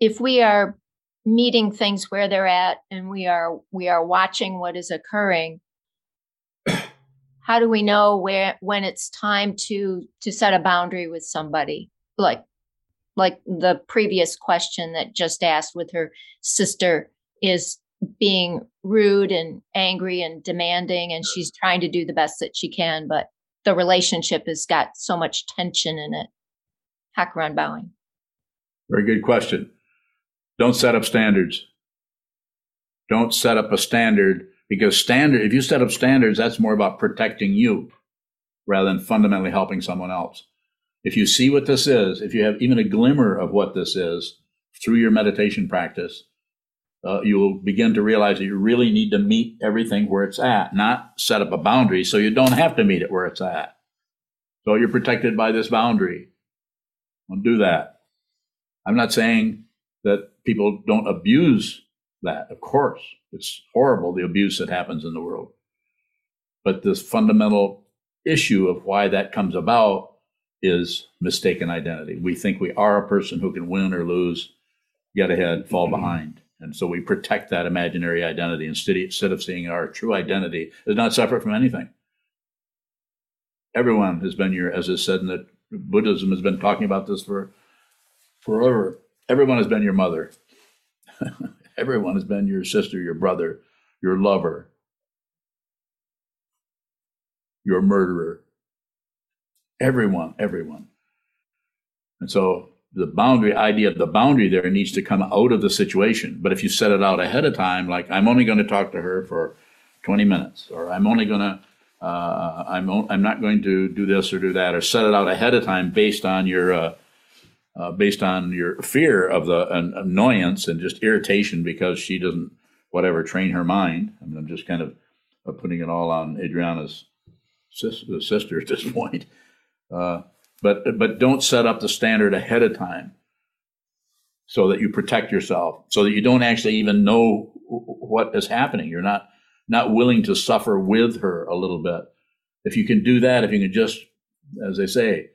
E: if we are meeting things where they're at, and we are we are watching what is occurring, how do we know where when it's time to to set a boundary with somebody? Like, like the previous question that just asked with her sister is being rude and angry and demanding and she's trying to do the best that she can but the relationship has got so much tension in it Hakaran bowing.
A: Very good question. Don't set up standards. Don't set up a standard because standard, if you set up standards, that's more about protecting you rather than fundamentally helping someone else. If you see what this is, if you have even a glimmer of what this is through your meditation practice, uh, you will begin to realize that you really need to meet everything where it's at, not set up a boundary so you don't have to meet it where it's at. So you're protected by this boundary. Don't do that. I'm not saying that people don't abuse that. Of course, it's horrible the abuse that happens in the world. But this fundamental issue of why that comes about is mistaken identity. We think we are a person who can win or lose, get ahead, fall mm-hmm. behind. And so we protect that imaginary identity instead, instead of seeing our true identity is not separate from anything. Everyone has been here, as is said in the Buddhism has been talking about this for forever. Everyone has been your mother. Everyone has been your sister, your brother, your lover, your murderer. Everyone, everyone. And so the boundary idea of the boundary there needs to come out of the situation. But if you set it out ahead of time, like I'm only going to talk to her for 20 minutes, or I'm only going to, uh, I'm, I'm not going to do this or do that, or set it out ahead of time based on your, uh, uh, based on your fear of the annoyance and just irritation because she doesn't, whatever, train her mind. I mean, I'm just kind of putting it all on Adriana's sister at this point. Uh, but but don't set up the standard ahead of time so that you protect yourself so that you don't actually even know what is happening you're not not willing to suffer with her a little bit if you can do that if you can just as they say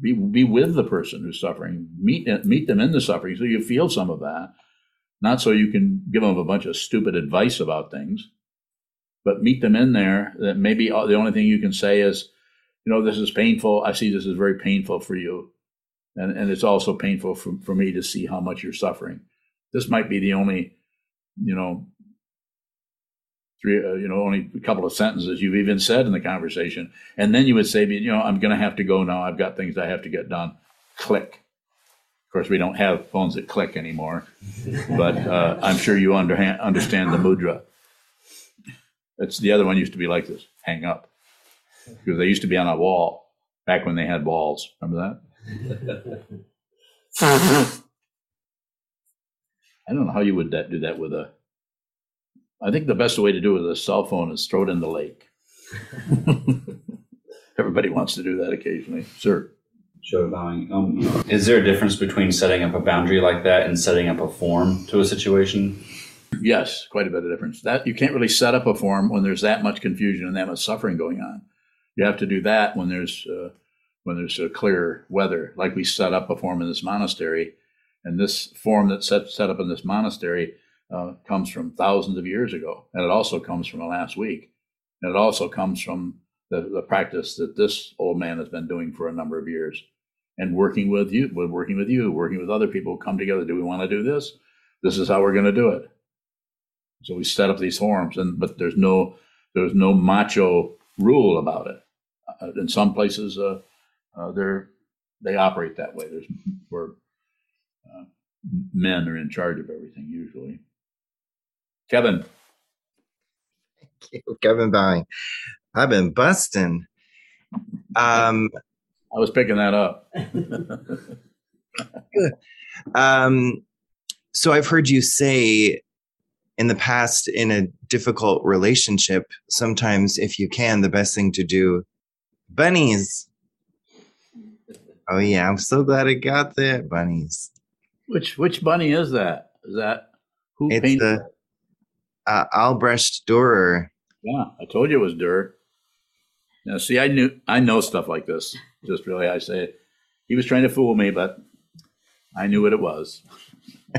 A: be, be with the person who's suffering meet meet them in the suffering so you feel some of that not so you can give them a bunch of stupid advice about things but meet them in there that maybe the only thing you can say is you know, this is painful. I see this is very painful for you. And, and it's also painful for, for me to see how much you're suffering. This might be the only, you know, three, uh, you know, only a couple of sentences you've even said in the conversation. And then you would say, you know, I'm going to have to go now. I've got things I have to get done. Click. Of course, we don't have phones that click anymore, but uh, I'm sure you under, understand the mudra. It's the other one used to be like this: hang up because they used to be on a wall back when they had walls. Remember that? I don't know how you would that, do that with a. I think the best way to do it with a cell phone is throw it in the lake. Everybody wants to do that occasionally, sir.
C: Show bowing. Um, is there a difference between setting up a boundary like that and setting up a form to a situation?
A: Yes, quite a bit of difference. That you can't really set up a form when there's that much confusion and that much suffering going on. You have to do that when there's uh, when there's a clear weather, like we set up a form in this monastery, and this form that's set set up in this monastery uh, comes from thousands of years ago, and it also comes from the last week, and it also comes from the, the practice that this old man has been doing for a number of years, and working with you, with working with you, working with other people, come together. Do we want to do this? This is how we're going to do it. So we set up these forms, and but there's no there's no macho rule about it. Uh, in some places, uh, uh, they're they operate that way. There's where uh, men are in charge of everything usually. Kevin, Thank you,
F: Kevin Bowing. I've been busting. Um,
A: I was picking that up.
F: um, so I've heard you say in the past in a difficult relationship, sometimes if you can, the best thing to do, bunnies. Oh yeah, I'm so glad I got that bunnies.
A: Which which bunny is that? Is that
F: who it's painted the uh, Albrecht Dürer.
A: Yeah, I told you it was Dürer. Now, see, I knew I know stuff like this. Just really, I say he was trying to fool me, but I knew what it was.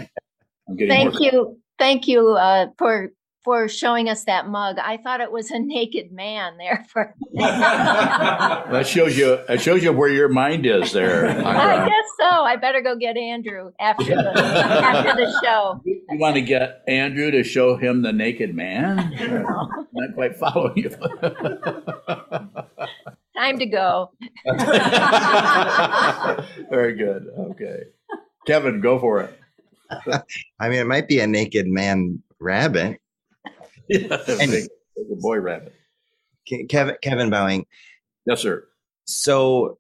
E: Thank you thank you uh, for for showing us that mug. I thought it was a naked man there for
A: that shows you that shows you where your mind is there.
E: I guess so. I better go get Andrew after the after the show.
A: You want to get Andrew to show him the naked man? I'm Not quite following you.
E: Time to go.
A: Very good. Okay. Kevin, go for it.
F: I mean, it might be a naked man rabbit.
A: Yeah, big, big boy rabbit.
F: Kevin, Kevin Bowing.
A: Yes, sir.
F: So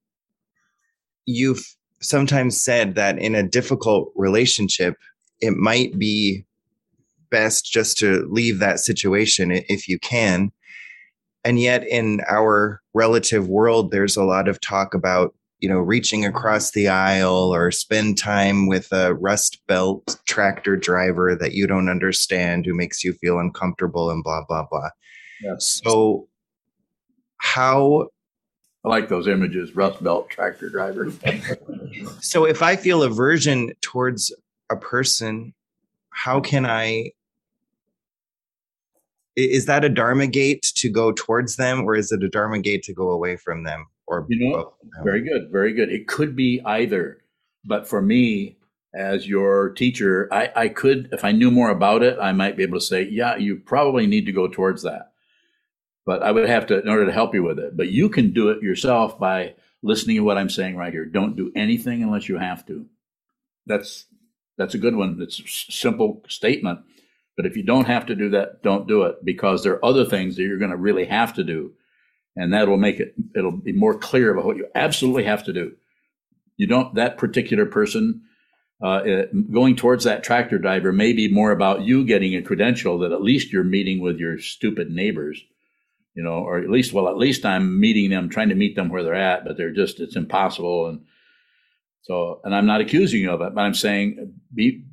F: you've sometimes said that in a difficult relationship, it might be best just to leave that situation if you can. And yet, in our relative world, there's a lot of talk about, you know, reaching across the aisle or spend time with a rust belt tractor driver that you don't understand who makes you feel uncomfortable and blah, blah, blah.
A: Yes.
F: So, how
A: I like those images. Rust belt tractor driver.
F: So if I feel aversion towards a person, how can I? i- Is that a dharma gate to go towards them, or is it a dharma gate to go away from them? Or
A: You know,
F: both?
A: Very good. Very good. It could be either. But for me, as your teacher, I, I could, if I knew more about it, I might be able to say, yeah, you probably need to go towards that. But I would have to, in order to help you with it. But you can do it yourself by listening to what I'm saying right here. Don't do anything unless you have to. That's that's a good one. It's a simple statement. But if you don't have to do that, don't do it because there are other things that you're going to really have to do and that will make it it'll be more clear about what you absolutely have to do. You don't that particular person uh, it- going towards that tractor driver may be more about you getting a credential that at least you're meeting with your stupid neighbors you know or at least well at least i'm meeting them trying to meet them where they're at but they're just it's impossible. And so and i'm not accusing you of it but i'm saying be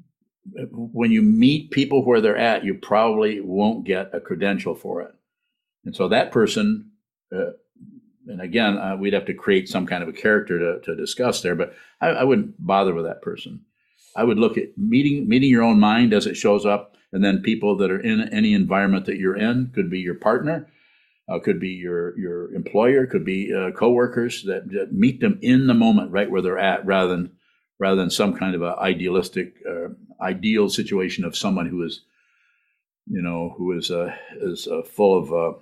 A: when you meet people where they're at you probably won't get a credential for it. And so that person uh, and again, uh, we'd have to create some kind of a character to, to discuss there, but I, I wouldn't bother with that person. I would look at meeting meeting your own mind as it shows up, and then people that are in any environment that you're in could be your partner, uh, could be your your employer, could be uh, coworkers that, that meet them in the moment, right where they're at, rather than rather than some kind of a idealistic uh, ideal situation of someone who is, you know, who is uh, is uh, full of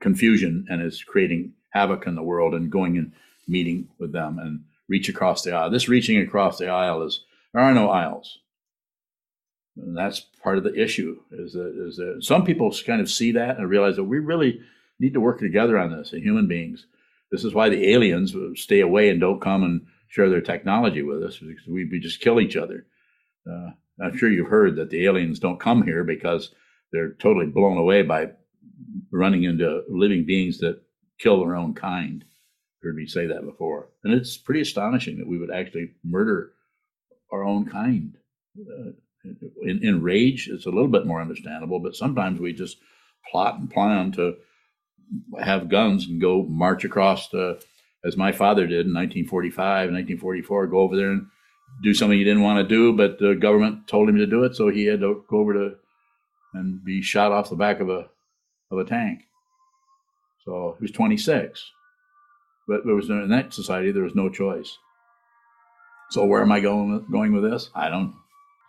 A: confusion and is creating havoc in the world and going and meeting with them and reach across the aisle. This reaching across the aisle is there are no aisles. And that's part of the issue is that, is that some people kind of see that and realize that we really need to work together on this as human beings. This is why the aliens stay away and don't come and share their technology with us because we, we just kill each other. Uh, I'm sure you've heard that the aliens don't come here because they're totally blown away by running into living beings that kill their own kind. Heard me say that before, and it's pretty astonishing that we would actually murder our own kind. Uh, in, in rage, it's a little bit more understandable, but sometimes we just plot and plan to have guns and go march across as my father did in 1945, 1944, go over there and do something he didn't want to do, but the government told him to do it, so he had to go over to and be shot off the back of a of a tank. So he was 26. But there was no, in that society there was no choice. So where am I going with, going with this? I don't. know.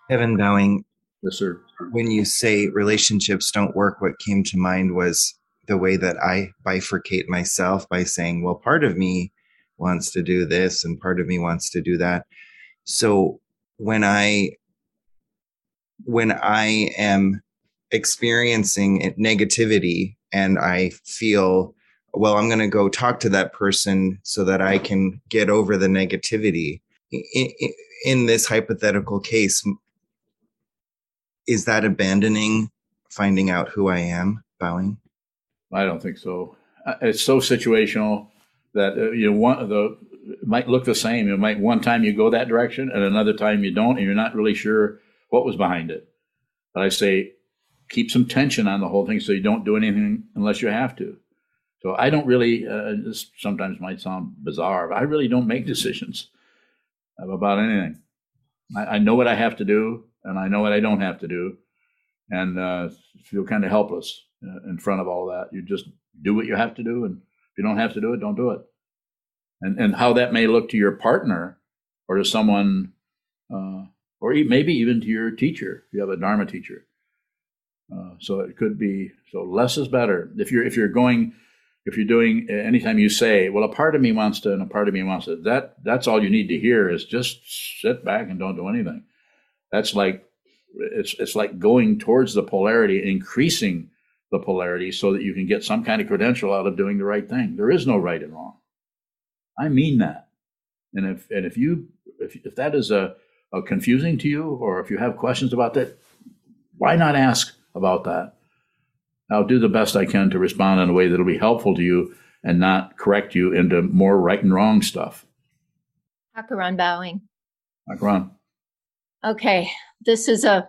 F: Kevin Bowing,
A: Yes, sir.
F: when you say relationships don't work, what came to mind was the way that I bifurcate myself by saying, well, part of me wants to do this and part of me wants to do that. So when I when I am experiencing negativity and I feel, well, I'm going to go talk to that person so that I can get over the negativity. I- I- In this hypothetical case, is that abandoning finding out who I am, bowing?
A: I don't think so. It's so situational that uh, you know one the it might look the same. It might one time you go that direction and another time you don't, and you're not really sure what was behind it. But I say keep some tension on the whole thing so you don't do anything unless you have to. So I don't really. Uh, this sometimes might sound bizarre, but I really don't make decisions about anything. I, I know what I have to do, and I know what I don't have to do, and uh, feel kind of helpless uh, in front of all that. You just do what you have to do, and if you don't have to do it, don't do it. And and how that may look to your partner or to someone, uh, or maybe even to your teacher. If you have a Dharma teacher, uh, so it could be so less is better. If you're if you're going if you're doing anytime you say, well, a part of me wants to and a part of me wants to, that that's all you need to hear is just sit back and don't do anything. That's like it's it's like going towards the polarity, increasing the polarity so that you can get some kind of credential out of doing the right thing. There is no right and wrong. I mean that. And if and if you if if that is a, a confusing to you or if you have questions about that, why not ask about that? I'll do the best I can to respond in a way that'll be helpful to you and not correct you into more right and wrong stuff.
E: Hakaran bowing.
A: Hakaran.
E: Okay, this is a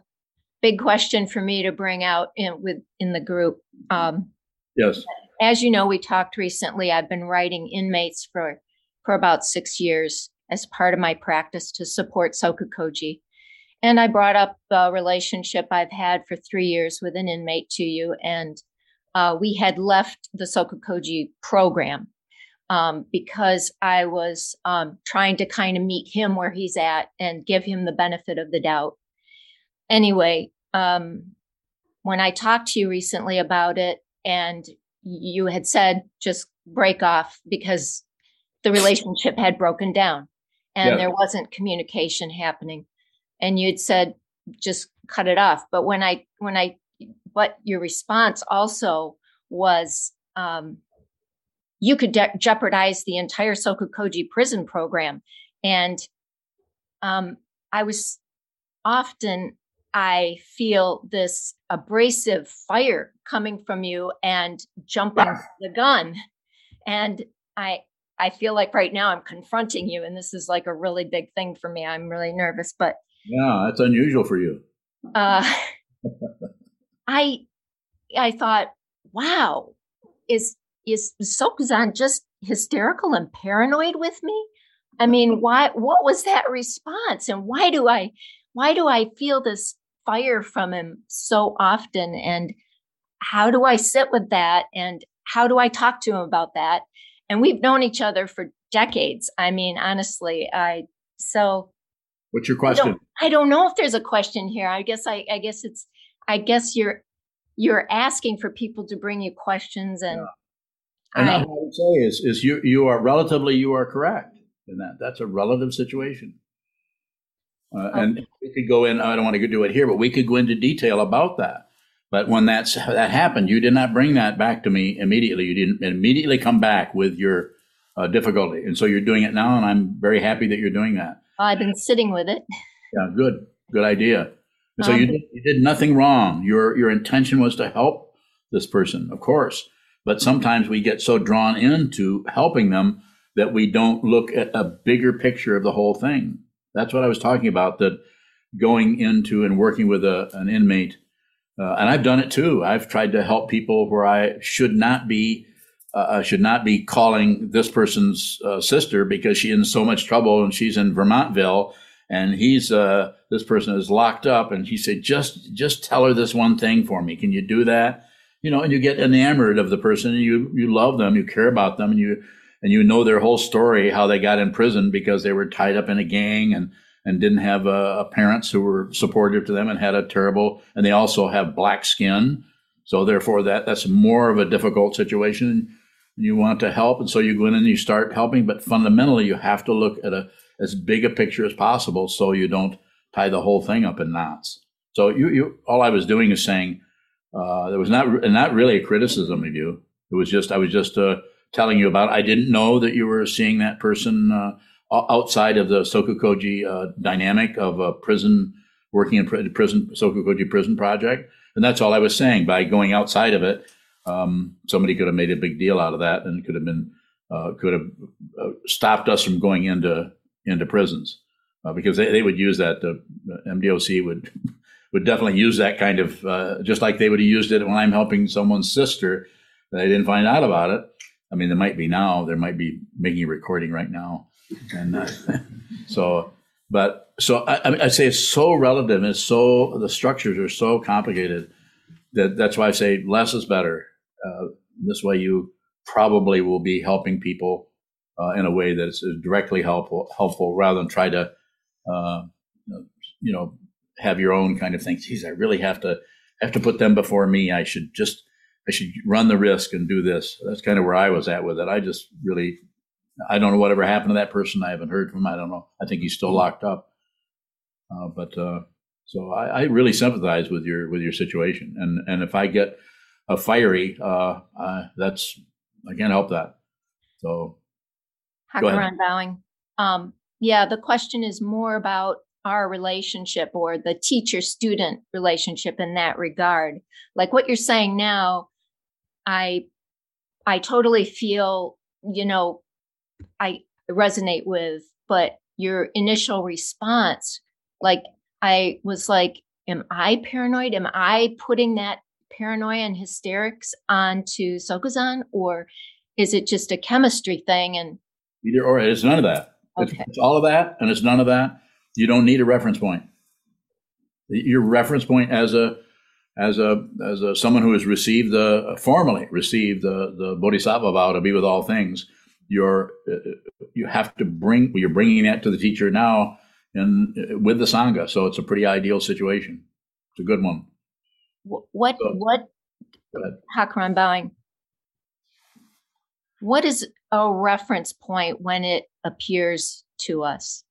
E: big question for me to bring out in with in the group. Um,
A: yes.
E: As you know, we talked recently. I've been writing inmates for for about six years as part of my practice to support Sokukoji. And I brought up a relationship I've had for three years with an inmate to you. And uh, we had left the Sokukoji program um, because I was um, trying to kind of meet him where he's at and give him the benefit of the doubt. Anyway, um, when I talked to you recently about it, and you had said just break off because the relationship had broken down and yeah. there wasn't communication happening and you'd said just cut it off. But when i when i but your response also was um, you could de- jeopardize the entire sokukoji prison program. And um, i was often i feel this abrasive fire coming from you and jumping the gun. And i i feel like right now i'm confronting you and this is like a really big thing for me. I'm really nervous but
A: yeah, that's unusual for you. Uh,
E: I I thought, wow, is is Sokuzan just hysterical and paranoid with me? I mean, why what was that response? And why do I why do I feel this fire from him so often? And how do I sit with that? And how do I talk to him about that? And we've known each other for decades. I mean, honestly, I so
A: What's your question?
E: I don't, I don't, know if there's a question here. I guess I, I guess it's I guess you're you're asking for people to bring you questions and
A: yeah. and I, I would say is is you you are relatively you are correct in that. That's a relative situation. Uh, okay. And we could go in. I don't want to do it here, but we could go into detail about that. But when that's that happened, you did not bring that back to me immediately. You didn't immediately come back with your uh, difficulty, and so you're doing it now, and I'm very happy that you're doing that.
E: I've been sitting with it.
A: Yeah, good, good idea. And so um, you did, you did nothing wrong. Your your intention was to help this person, of course. But sometimes we get so drawn into helping them that we don't look at a bigger picture of the whole thing. That's what I was talking about. That going into and working with a, an inmate, uh, and I've done it too. I've tried to help people where I should not be uh, uh, should not be calling this person's uh, sister because she's in so much trouble and she's in Vermontville and he's uh, this person is locked up and he said just just tell her this one thing for me. Can you do that? You know and you get enamored of the person and you you love them you care about them and you and you know their whole story how they got in prison because they were tied up in a gang and and didn't have uh, parents who were supportive to them and had a terrible and they also have black skin. So therefore that that's more of a difficult situation you want to help, and so you go in and you start helping. But fundamentally, you have to look at a as big a picture as possible, so you don't tie the whole thing up in knots. So you, you all I was doing is saying uh, there was not not really a criticism of you. It was just I was just uh, telling you about. I didn't know that you were seeing that person uh, outside of the Sokukoji uh, dynamic of a prison working in prison Sokukoji prison project, and that's all I was saying. By going outside of it, um, somebody could have made a big deal out of that, and could have been uh, could have uh, stopped us from going into into prisons uh, because they, they would use that. The MDOC would would definitely use that kind of uh, just like they would have used it when I'm helping someone's sister. They didn't find out about it. I mean, there might be now. There might be making a recording right now, and uh, so. But so I, I say it's so relative. It's so the structures are so complicated that that's why I say less is better. Uh, this way, you probably will be helping people uh, in a way that is directly helpful, helpful rather than try to, uh, you know, have your own kind of thing. Geez, I really have to have to put them before me. I should just I should run the risk and do this. That's kind of where I was at with it. I just really, I don't know whatever happened to that person. I haven't heard from him. I don't know. I think he's still locked up. Uh, but uh, so I, I, really sympathize with your with your situation, and and if I get a fiery, uh, that's I can't help that. So,
E: Hakaran bowing. Um, yeah, the question is more about our relationship or the teacher student relationship in that regard. Like what you're saying now, I I totally feel, you know, I resonate with, but your initial response, like I was like, am I paranoid? Am I putting that paranoia and hysterics onto Sokuzan or is it just a chemistry thing and
A: either or it's none of that. Okay. It's, it's all of that and it's none of that. You don't need a reference point. Your reference point as a as a as a someone who has received the formally received the the bodhisattva vow to be with all things. You're uh, uh, you have to bring you're bringing that to the teacher now and with the sangha. So it's a pretty ideal situation. It's a good one.
E: What so, what Hakaran bowing? What is a reference point when it appears to us?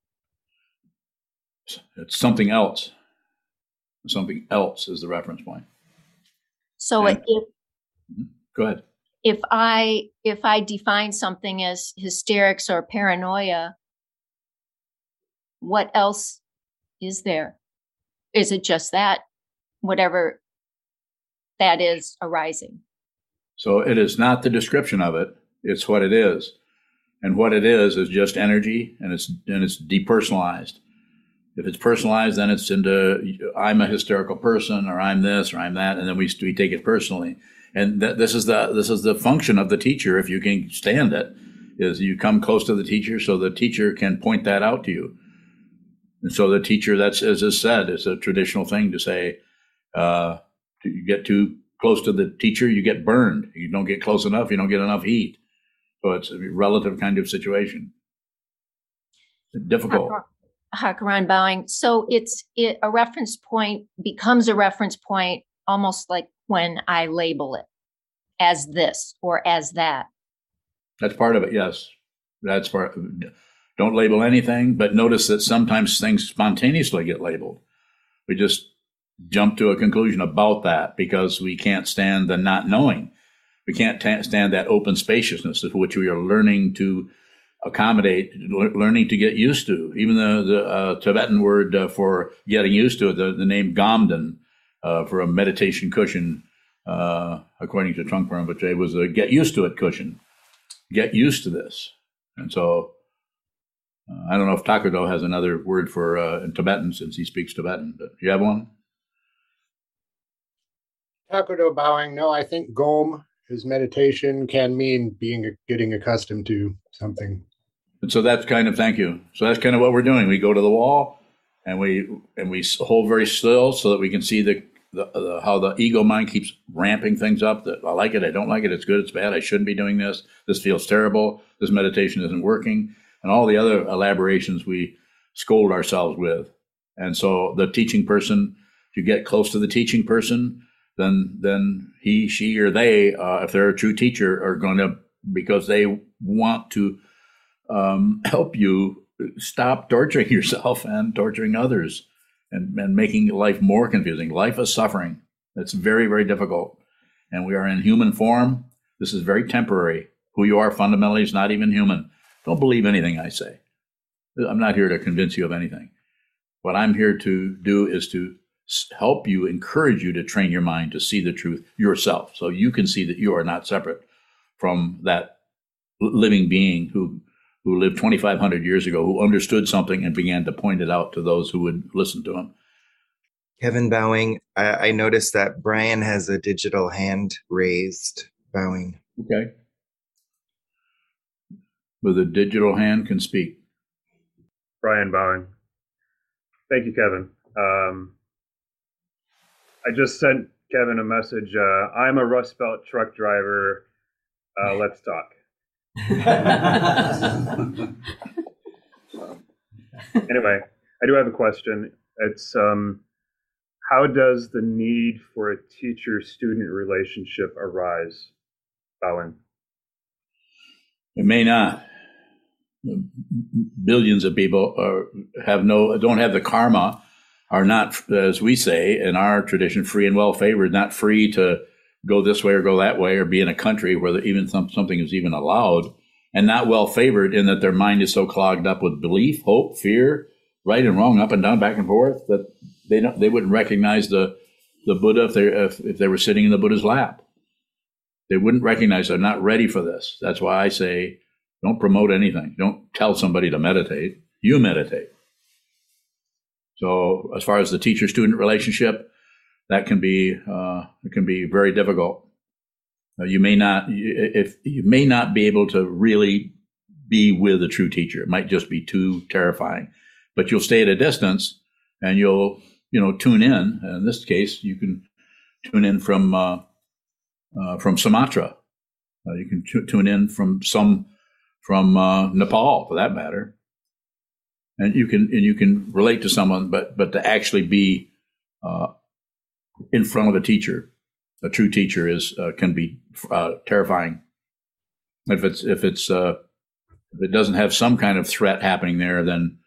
A: It's something else. Something else is the reference point.
E: So and, if
A: mm-hmm. go ahead.
E: If I if I define something as hysterics or paranoia, what else is there? Is it just that? Whatever that is arising.
A: So it is not the description of it, it's what it is. And what it is is just energy and it's and it's depersonalized. If it's personalized, then it's into I'm a hysterical person, or I'm this, or I'm that, and then we, we take it personally. And th- this is the this is the function of the teacher, if you can stand it, is you come close to the teacher so the teacher can point that out to you. And so the teacher, that's as is said, it's a traditional thing to say, uh, you get too close to the teacher, you get burned. You don't get close enough, you don't get enough heat. So it's a relative kind of situation. It's difficult.
E: Hakaran bowing. So it's it, a reference point becomes a reference point almost like when I label it as this or as that.
A: That's part of it. Yes, that's part. Don't label anything, but notice that sometimes things spontaneously get labeled. We just jump to a conclusion about that because we can't stand the not knowing. We can't t- stand that open spaciousness of which we are learning to accommodate, learning to get used to. Even the, the uh, Tibetan word uh, for getting used to it, the, the name Gomden uh, for a meditation cushion, uh, according to Trungpa Rinpoche, was a get used to it cushion. Get used to this. And so uh, I don't know if Takudo has another word for uh, in Tibetan since he speaks Tibetan, but do you have one?
G: Takudo bowing. No, I think Gom, his meditation, can mean being getting accustomed to something.
A: And so that's kind of thank you. So that's kind of what we're doing. We go to the wall, and we and we hold very still so that we can see the, the, the how the ego mind keeps ramping things up. That I like it, I don't like it, it's good, it's bad, I shouldn't be doing this. This feels terrible. This meditation isn't working, and all the other elaborations we scold ourselves with. And so the teaching person, you get close to the teaching person, then then he, she, or they, uh, if they're a true teacher, are going to because they want to um, help you stop torturing yourself and torturing others and, and making life more confusing. Life is suffering. It's very, very difficult. And we are in human form. This is very temporary. Who you are fundamentally is not even human. Don't believe anything I say. I'm not here to convince you of anything. What I'm here to do is to help you, encourage you to train your mind to see the truth yourself so you can see that you are not separate from that living being who who lived 2500 years ago who understood something and began to point it out to those who would listen to him.
F: Kevin bowing i, I noticed that brian has a digital hand raised bowing.
A: Okay. With a digital hand can speak.
H: Brian bowing. Thank you kevin. Um, i just sent kevin a message uh, i'm a rust belt truck driver uh, let's talk anyway, I do have a question. It's um, how does the need for a teacher student relationship arise? Bowing.
A: It may not. Billions of people are, have no don't have the karma, are not, as we say in our tradition, free and well favored, not free to go this way or go that way, or be in a country where even some, something is even allowed, and not well favored in that their mind is so clogged up with belief, hope, fear, right and wrong, up and down, back and forth, that they don't they wouldn't recognize the the Buddha if they if, if they were sitting in the Buddha's lap. They wouldn't recognize they're not ready for this. That's why I say don't promote anything. Don't tell somebody to meditate. You meditate. So as far as the teacher student relationship, that can be uh, it can be very difficult. You may not if you may not be able to really be with a true teacher. It might just be too terrifying. But you'll stay at a distance and you'll you know tune in. In this case, you can tune in from uh, uh, from Sumatra. Uh, you can t- tune in from some from uh, Nepal, for that matter, and you can and you can relate to someone. But but to actually be uh, in front of a teacher, a true teacher is uh, can be terrifying. If it's if it's if it doesn't have some kind of threat happening there, then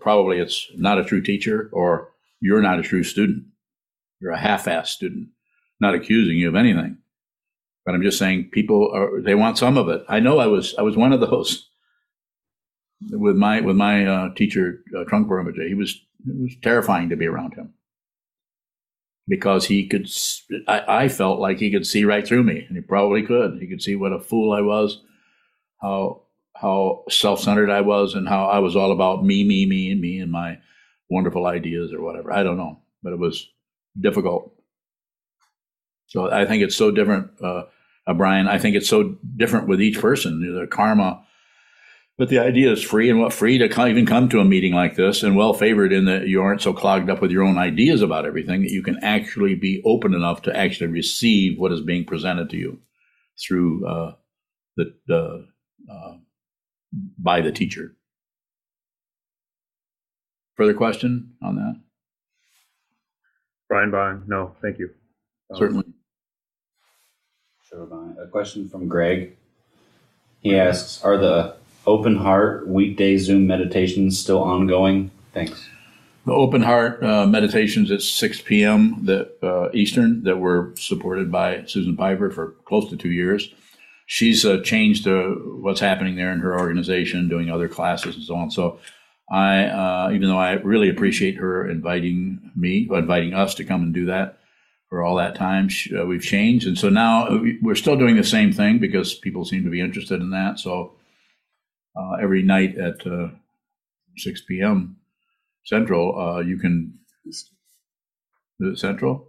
A: probably it's not a true teacher or you're not a true student. You're a half-assed student. Not accusing you of anything, but I'm just saying people are they want some of it. I know I was I was one of those with my with my uh, teacher uh, Trungpa Rinpoche. He was it was terrifying to be around him because he could. I, I felt like he could see right through me, and he probably could. He could see what a fool I was, how how self-centered I was and how I was all about me, me, me, and me and my wonderful ideas or whatever. I don't know, but it was difficult. So I think it's so different, uh, uh, Brian. I think it's so different with each person. The karma, but the idea is free and what free to even come to a meeting like this and well favored in that you aren't so clogged up with your own ideas about everything that you can actually be open enough to actually receive what is being presented to you through uh, the. the uh, by the teacher. Further question on that?
H: Brian Bond, no, thank you.
A: Um, Certainly.
C: Sure, Brian. A question from Greg. He asks, are the open heart weekday Zoom meditations still ongoing? Thanks.
A: The open heart uh, meditations at 6 p.m. that uh, Eastern that were supported by Susan Piver for close to two years she's uh, changed uh, what's happening there in her organization, doing other classes and so on. So I, uh, even though I really appreciate her inviting me, inviting us to come and do that for all that time, uh, we've changed. And so now we're still doing the same thing because people seem to be interested in that. So uh, every night at 6 p.m. Central, you can. Is it Central?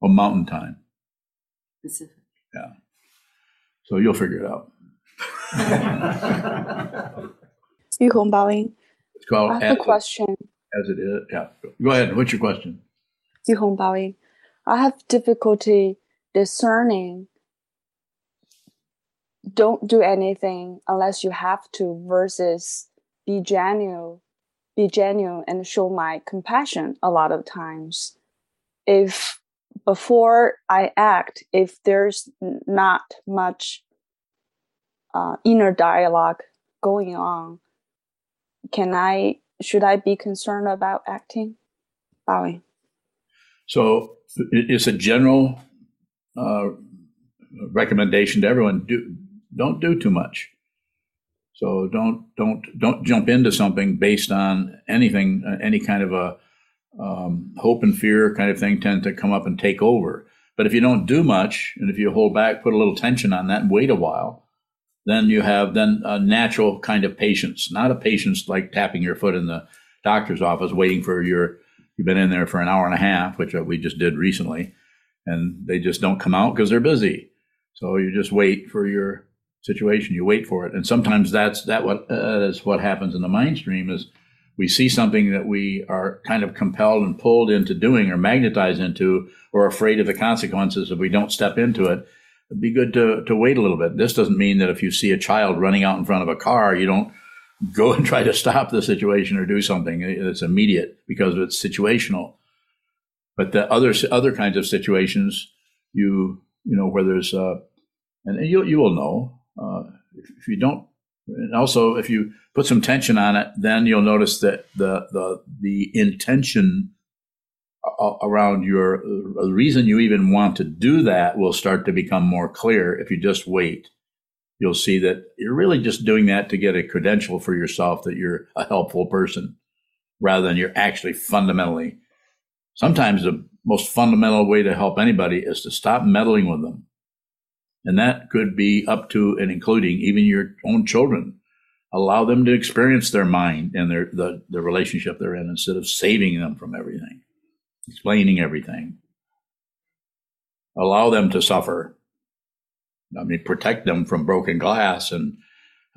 A: Or Mountain Time?
I: Pacific.
A: Yeah. So you'll figure it out.
J: Yuhong Baoing.
A: It's called
J: I have a question.
A: As it is. Yeah. Go ahead. What's your question?
J: Yuhong Baoing. I have difficulty discerning don't do anything unless you have to versus be genuine be genuine and show my compassion a lot of times if before I act, if there's not much uh, inner dialogue going on, can I should I be concerned about acting? Bowing.
A: So it's a general uh, recommendation to everyone: do don't do too much. So don't don't don't jump into something based on anything, uh, any kind of a um, hope and fear kind of thing tend to come up and take over. But if you don't do much, and if you hold back, put a little tension on that, and wait a while, then you have then a natural kind of patience, not a patience like tapping your foot in the doctor's office, waiting for your. You've been in there for an hour and a half, which we just did recently, and they just don't come out because they're busy. So you just wait for your situation. You wait for it, and sometimes that's that what uh, is what happens in the mainstream is we see something that we are kind of compelled and pulled into doing or magnetized into or afraid of the consequences if we don't step into it. It'd be good to, to wait a little bit. This doesn't mean that if you see a child running out in front of a car you don't go and try to stop the situation or do something. It's immediate because it's situational. But the other other kinds of situations, you you know where there's uh, and you you will know uh, if, if you don't. And also, if you put some tension on it, then you'll notice that the the the intention around your the reason you even want to do that will start to become more clear if you just wait you'll see that you're really just doing that to get a credential for yourself that you're a helpful person rather than you're actually fundamentally sometimes the most fundamental way to help anybody is to stop meddling with them and that could be up to and including even your own children allow them to experience their mind and their the, the relationship they're in instead of saving them from everything explaining everything. Allow them to suffer. I mean, protect them from broken glass and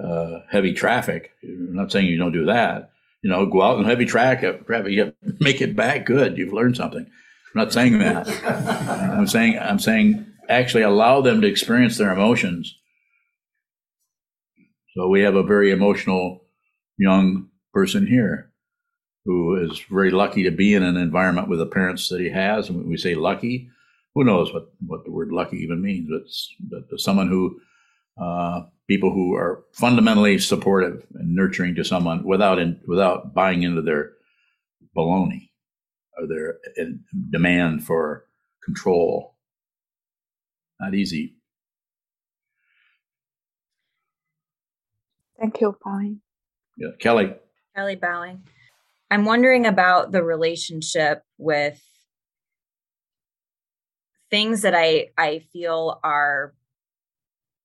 A: uh, heavy traffic. I'm not saying you don't do that. You know, go out in heavy traffic, traffic, make it back. Good, you've learned something. I'm not saying that. I'm saying I'm saying actually allow them to experience their emotions. So we have a very emotional young person here who is very lucky to be in an environment with the parents that he has. And when we say lucky, who knows what, what the word lucky even means, but, but someone who, uh, people who are fundamentally supportive and nurturing to someone without, in, without buying into their baloney or their demand for control. Not easy.
J: Thank you, Bowing.
A: Yeah, Kelly.
I: Kelly Bowing. I'm wondering about the relationship with things that I I feel are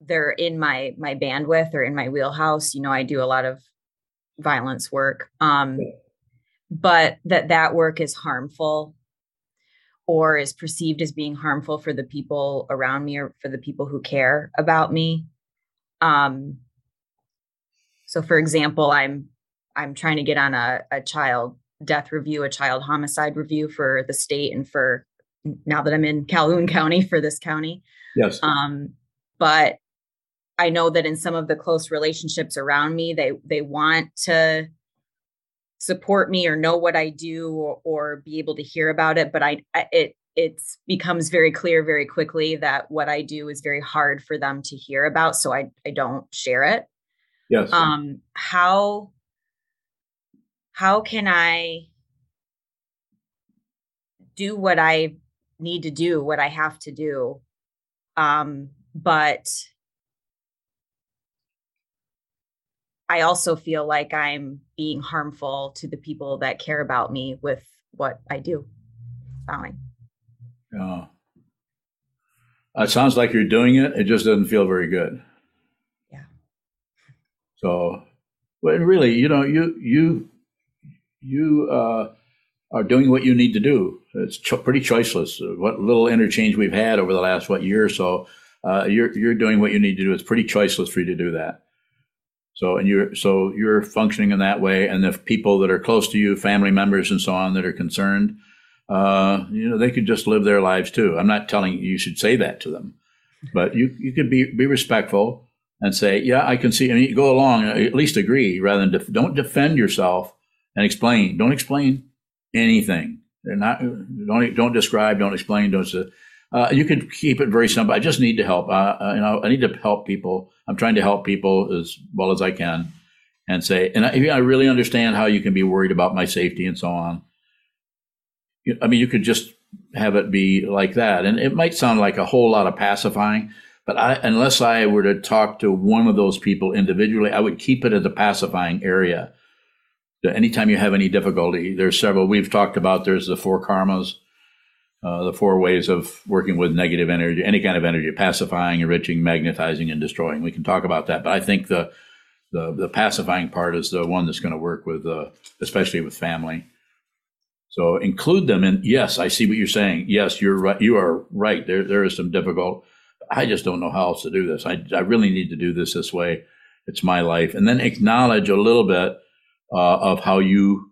I: they're in my my bandwidth or in my wheelhouse. You know, I do a lot of violence work. Um but that that work is harmful or is perceived as being harmful for the people around me or for the people who care about me. Um so for example, I'm I'm trying to get on a, a child death review, a child homicide review for the state and for now that I'm in Calhoun County for this county.
A: Yes.
I: Um, but I know that in some of the close relationships around me, they they want to support me or know what I do or, or be able to hear about it. But I, I it it becomes very clear very quickly that what I do is very hard for them to hear about. So I I don't share it.
A: Yes.
I: Um, how how can I do what I need to do, what I have to do? Um, but I also feel like I'm being harmful to the people that care about me with what I do. Fine.
A: Yeah. It sounds like you're doing it. It just doesn't feel very good.
I: Yeah.
A: So, but really, you know, you you you uh, are doing what you need to do. It's cho- pretty choiceless. What little interchange we've had over the last what year or so, uh, you're you're doing what you need to do. It's pretty choiceless for you to do that. So and you're so you're functioning in that way, and if people that are close to you, family members and so on, that are concerned, uh, you know, they could just live their lives too. I'm not telling you you should say that to them, but you you could be be respectful and say, yeah, I can see. I mean, go along, at least agree, rather than def- don't defend yourself and explain. Don't explain anything. They're not don't don't describe. Don't explain. Don't. Uh, you can keep it very simple. I just need to help. Uh, uh, you know, I need to help people. I'm trying to help people as well as I can, and say, and I, I really understand how you can be worried about my safety and so on. I mean, you could just have it be like that, and it might sound like a whole lot of pacifying. But I, unless I were to talk to one of those people individually, I would keep it at the pacifying area anytime you have any difficulty, there's several we've talked about. There's the four karmas, uh, the four ways of working with negative energy, any kind of energy, pacifying, enriching, magnetizing, and destroying. We can talk about that, but I think the the, the pacifying part is the one that's going to work with, uh, especially with family. So include them in. Yes, I see what you're saying. Yes, you're right. You are right. There there is some difficult. I just don't know how else to do this. I I really need to do this this way. It's my life, and then acknowledge a little bit uh, of how you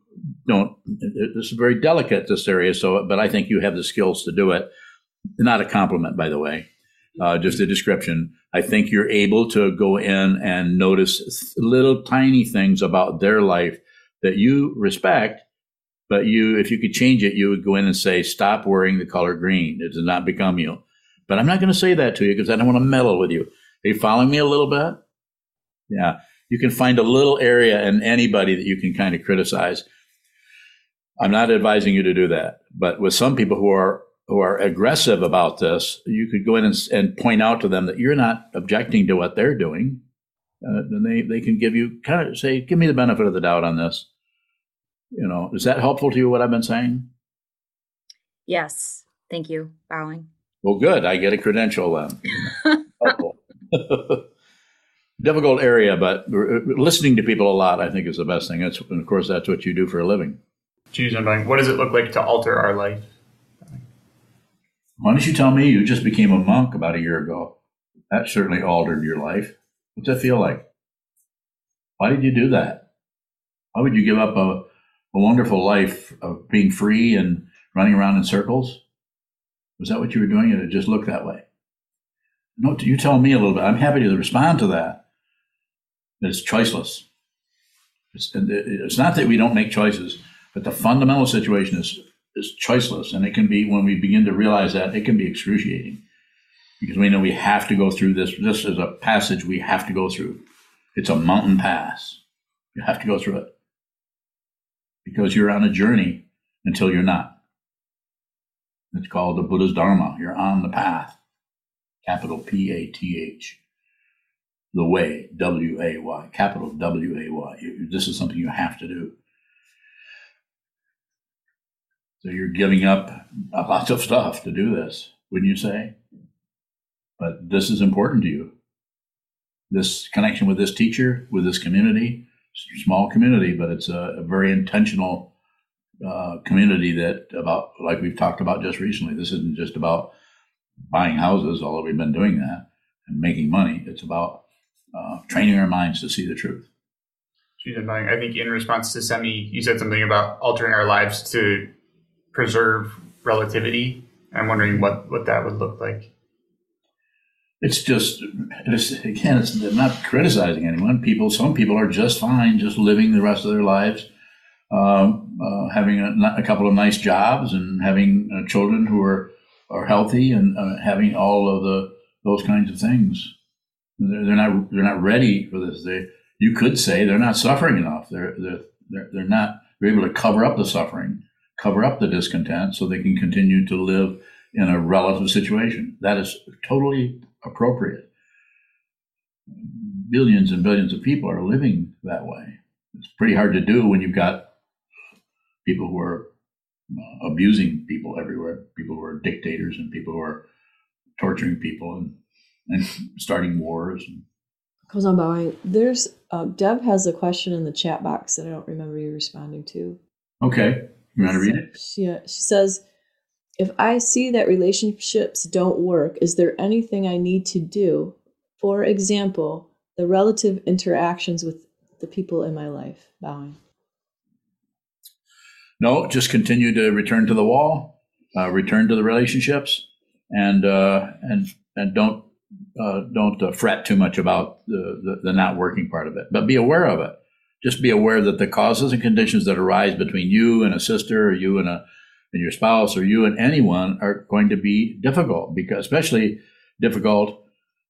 A: don't. This is very delicate this area, so but I think you have the skills to do it. Not a compliment, by the way, uh, just a description. I think you're able to go in and notice little tiny things about their life that you respect, But you, if you could change it, you would go in and say, stop wearing the color green. It does not become you. But I'm not going to say that to you because I don't want to meddle with you. Are you following me a little bit? Yeah. You can find a little area in anybody that you can kind of criticize. I'm not advising you to do that. But with some people who are who are aggressive about this, you could go in and, and point out to them that you're not objecting to what they're doing. Uh, then they, they can give you kind of say, give me the benefit of the doubt on this. You know, is that helpful to you, what I've been saying?
I: Yes. Thank you. Bowing.
A: Well, good. I get a credential then. Difficult area, but listening to people a lot, I think, is the best thing. That's, and of course, that's what you do for a living.
B: Choose unbowing. What does it look like to alter our life?
A: Why don't you tell me you just became a monk about a year ago? That certainly altered your life. What's that feel like? Why did you do that? Why would you give up a, a wonderful life of being free and running around in circles? Was that what you were doing? Did It just look that way. No, you tell me a little bit. I'm happy to respond to that. It's choiceless. It's, it's not that we don't make choices, but the fundamental situation is is choiceless, and it can be when we begin to realize that it can be excruciating because we know we have to go through this. This is a passage we have to go through. It's a mountain pass. You have to go through it because you're on a journey until you're not. It's called the Buddha's Dharma. You're on the path. Capital P A T H. The way, W A Y, capital W A Y. This is something you have to do. So you're giving up lots of stuff to do this, wouldn't you say? But this is important to you. This connection with this teacher, with this community, small community, but it's a, a very intentional uh, community that about like we've talked about just recently. This isn't just about buying houses, although we've been doing that and making money. It's about uh, training our minds to see the truth.
B: I think in response to Semi, you said something about altering our lives to preserve relativity. I'm wondering what, what that would look like.
A: It's just, it's, again, it's not criticizing anyone. People, some people are just fine, just living the rest of their lives, uh, uh, having a, a, couple of nice jobs and having uh, children who are are healthy and uh, having all of the those kinds of things. They're, they're, not they're not ready for this. They you could say they're not suffering enough. They're they're they're, they're not they're able to cover up the suffering, cover up the discontent, so they can continue to live in a relative situation. That is totally appropriate. Billions and billions of people are living that way. It's pretty hard to do when you've got people who are uh, abusing people everywhere, people who are dictators and people who are torturing people and, and starting wars. And,
K: Goes on bowing. There's uh, Deb has a question in the chat box that I don't remember you responding to.
A: Okay, you want to read it?
K: She uh, she says, "If I see that relationships don't work, is there anything I need to do? For example, the relative interactions with the people in my life." Bowing.
A: No, just continue to return to the wall, uh, return to the relationships, and uh, and and don't uh, don't uh, fret too much about the, the, the not working part of it, but be aware of it. Just be aware that the causes and conditions that arise between you and a sister, or you and a and your spouse, or you and anyone are going to be difficult because, especially difficult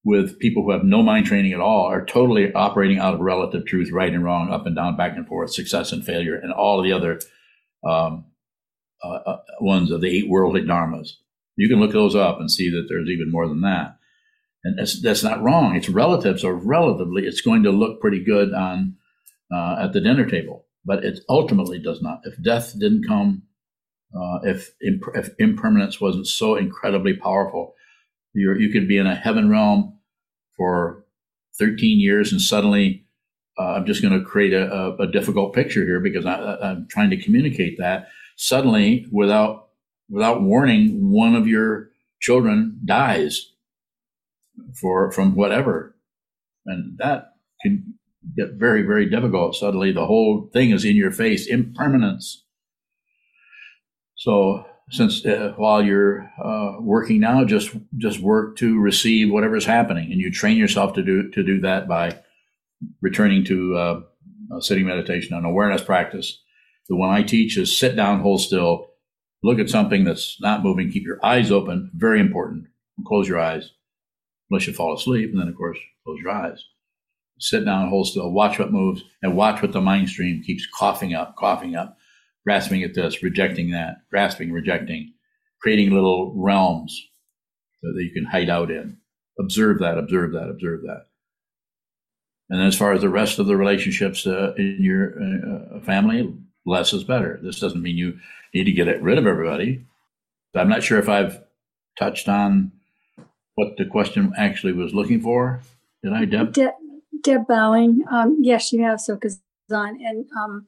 A: with people who have no mind training at all, are totally operating out of relative truth, right and wrong, up and down, back and forth, success and failure, and all the other um, uh, uh, ones of the eight worldly dharmas. You can look those up and see that there's even more than that. And that's, that's not wrong. It's relative, so relatively, it's going to look pretty good on uh, at the dinner table, but it ultimately does not. If death didn't come, uh, if imp- if impermanence wasn't so incredibly powerful, you you could be in a heaven realm for 13 years and suddenly uh, I'm just going to create a, a, a, difficult picture here because I, am trying to communicate that. Suddenly, without without warning, one of your children dies for from whatever, and that can get very very difficult. Suddenly, the whole thing is in your face, impermanence. So, since uh, while you're uh, working now, just just work to receive whatever's happening, and you train yourself to do to do that by returning to uh, sitting meditation, an awareness practice, The one I teach is sit down, hold still, look at something that's not moving, keep your eyes open, very important. Close your eyes, unless you fall asleep, and then, of course, close your eyes. Sit down, hold still, watch what moves, and watch what the mind stream keeps coughing up, coughing up, grasping at this, rejecting that, grasping, rejecting, creating little realms that you can hide out in. Observe that, observe that, observe that. And as far as the rest of the relationships uh, in your uh, family, less is better. This doesn't mean you need to get rid of everybody. I'm not sure if I've touched on what the question actually was looking for. Did I, Deb?
L: De- Deb Bowing. Um, yes, you have so on. And um,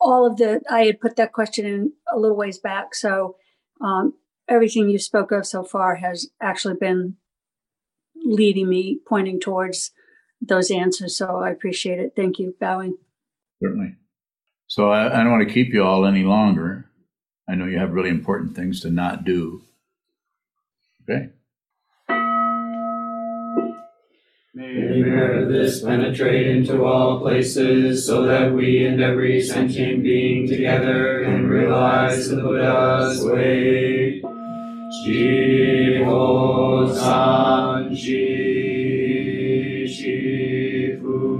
L: all of the, I had put that question in a little ways back. So um, everything you spoke of so far has actually been leading me, pointing towards those answers. So I appreciate it. Thank you, Bowing.
A: Certainly. So I, I don't want to keep you all any longer. I know you have really important things to not do. Okay.
M: May the merit of this penetrate into all places, so that we and every sentient being together can realize the Buddha's way. Jiho San Ji Shifu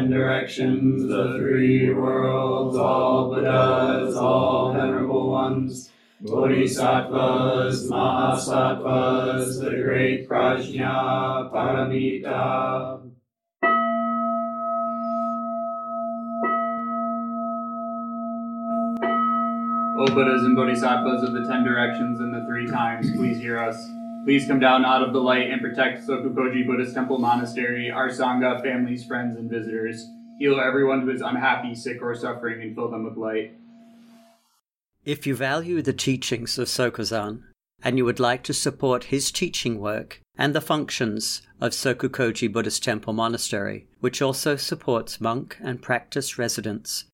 M: Ten directions, the three worlds, all Buddhas, all venerable ones Bodhisattvas, Mahasattvas, the great Prajna Paramita.
N: O Buddhas and Bodhisattvas of the ten directions and the three times, please hear us. Please come down out of the light and protect Sokukoji Buddhist Temple Monastery, our Sangha, families, friends, and visitors. Heal everyone who is unhappy, sick, or suffering, and fill them with light.
O: If you value the teachings of Sokuzan and you would like to support his teaching work and the functions of Sokukoji Buddhist Temple Monastery, which also supports monk and practice residents,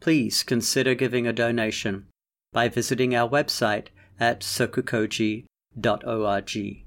O: please consider giving a donation by visiting our website at sokukoji.org.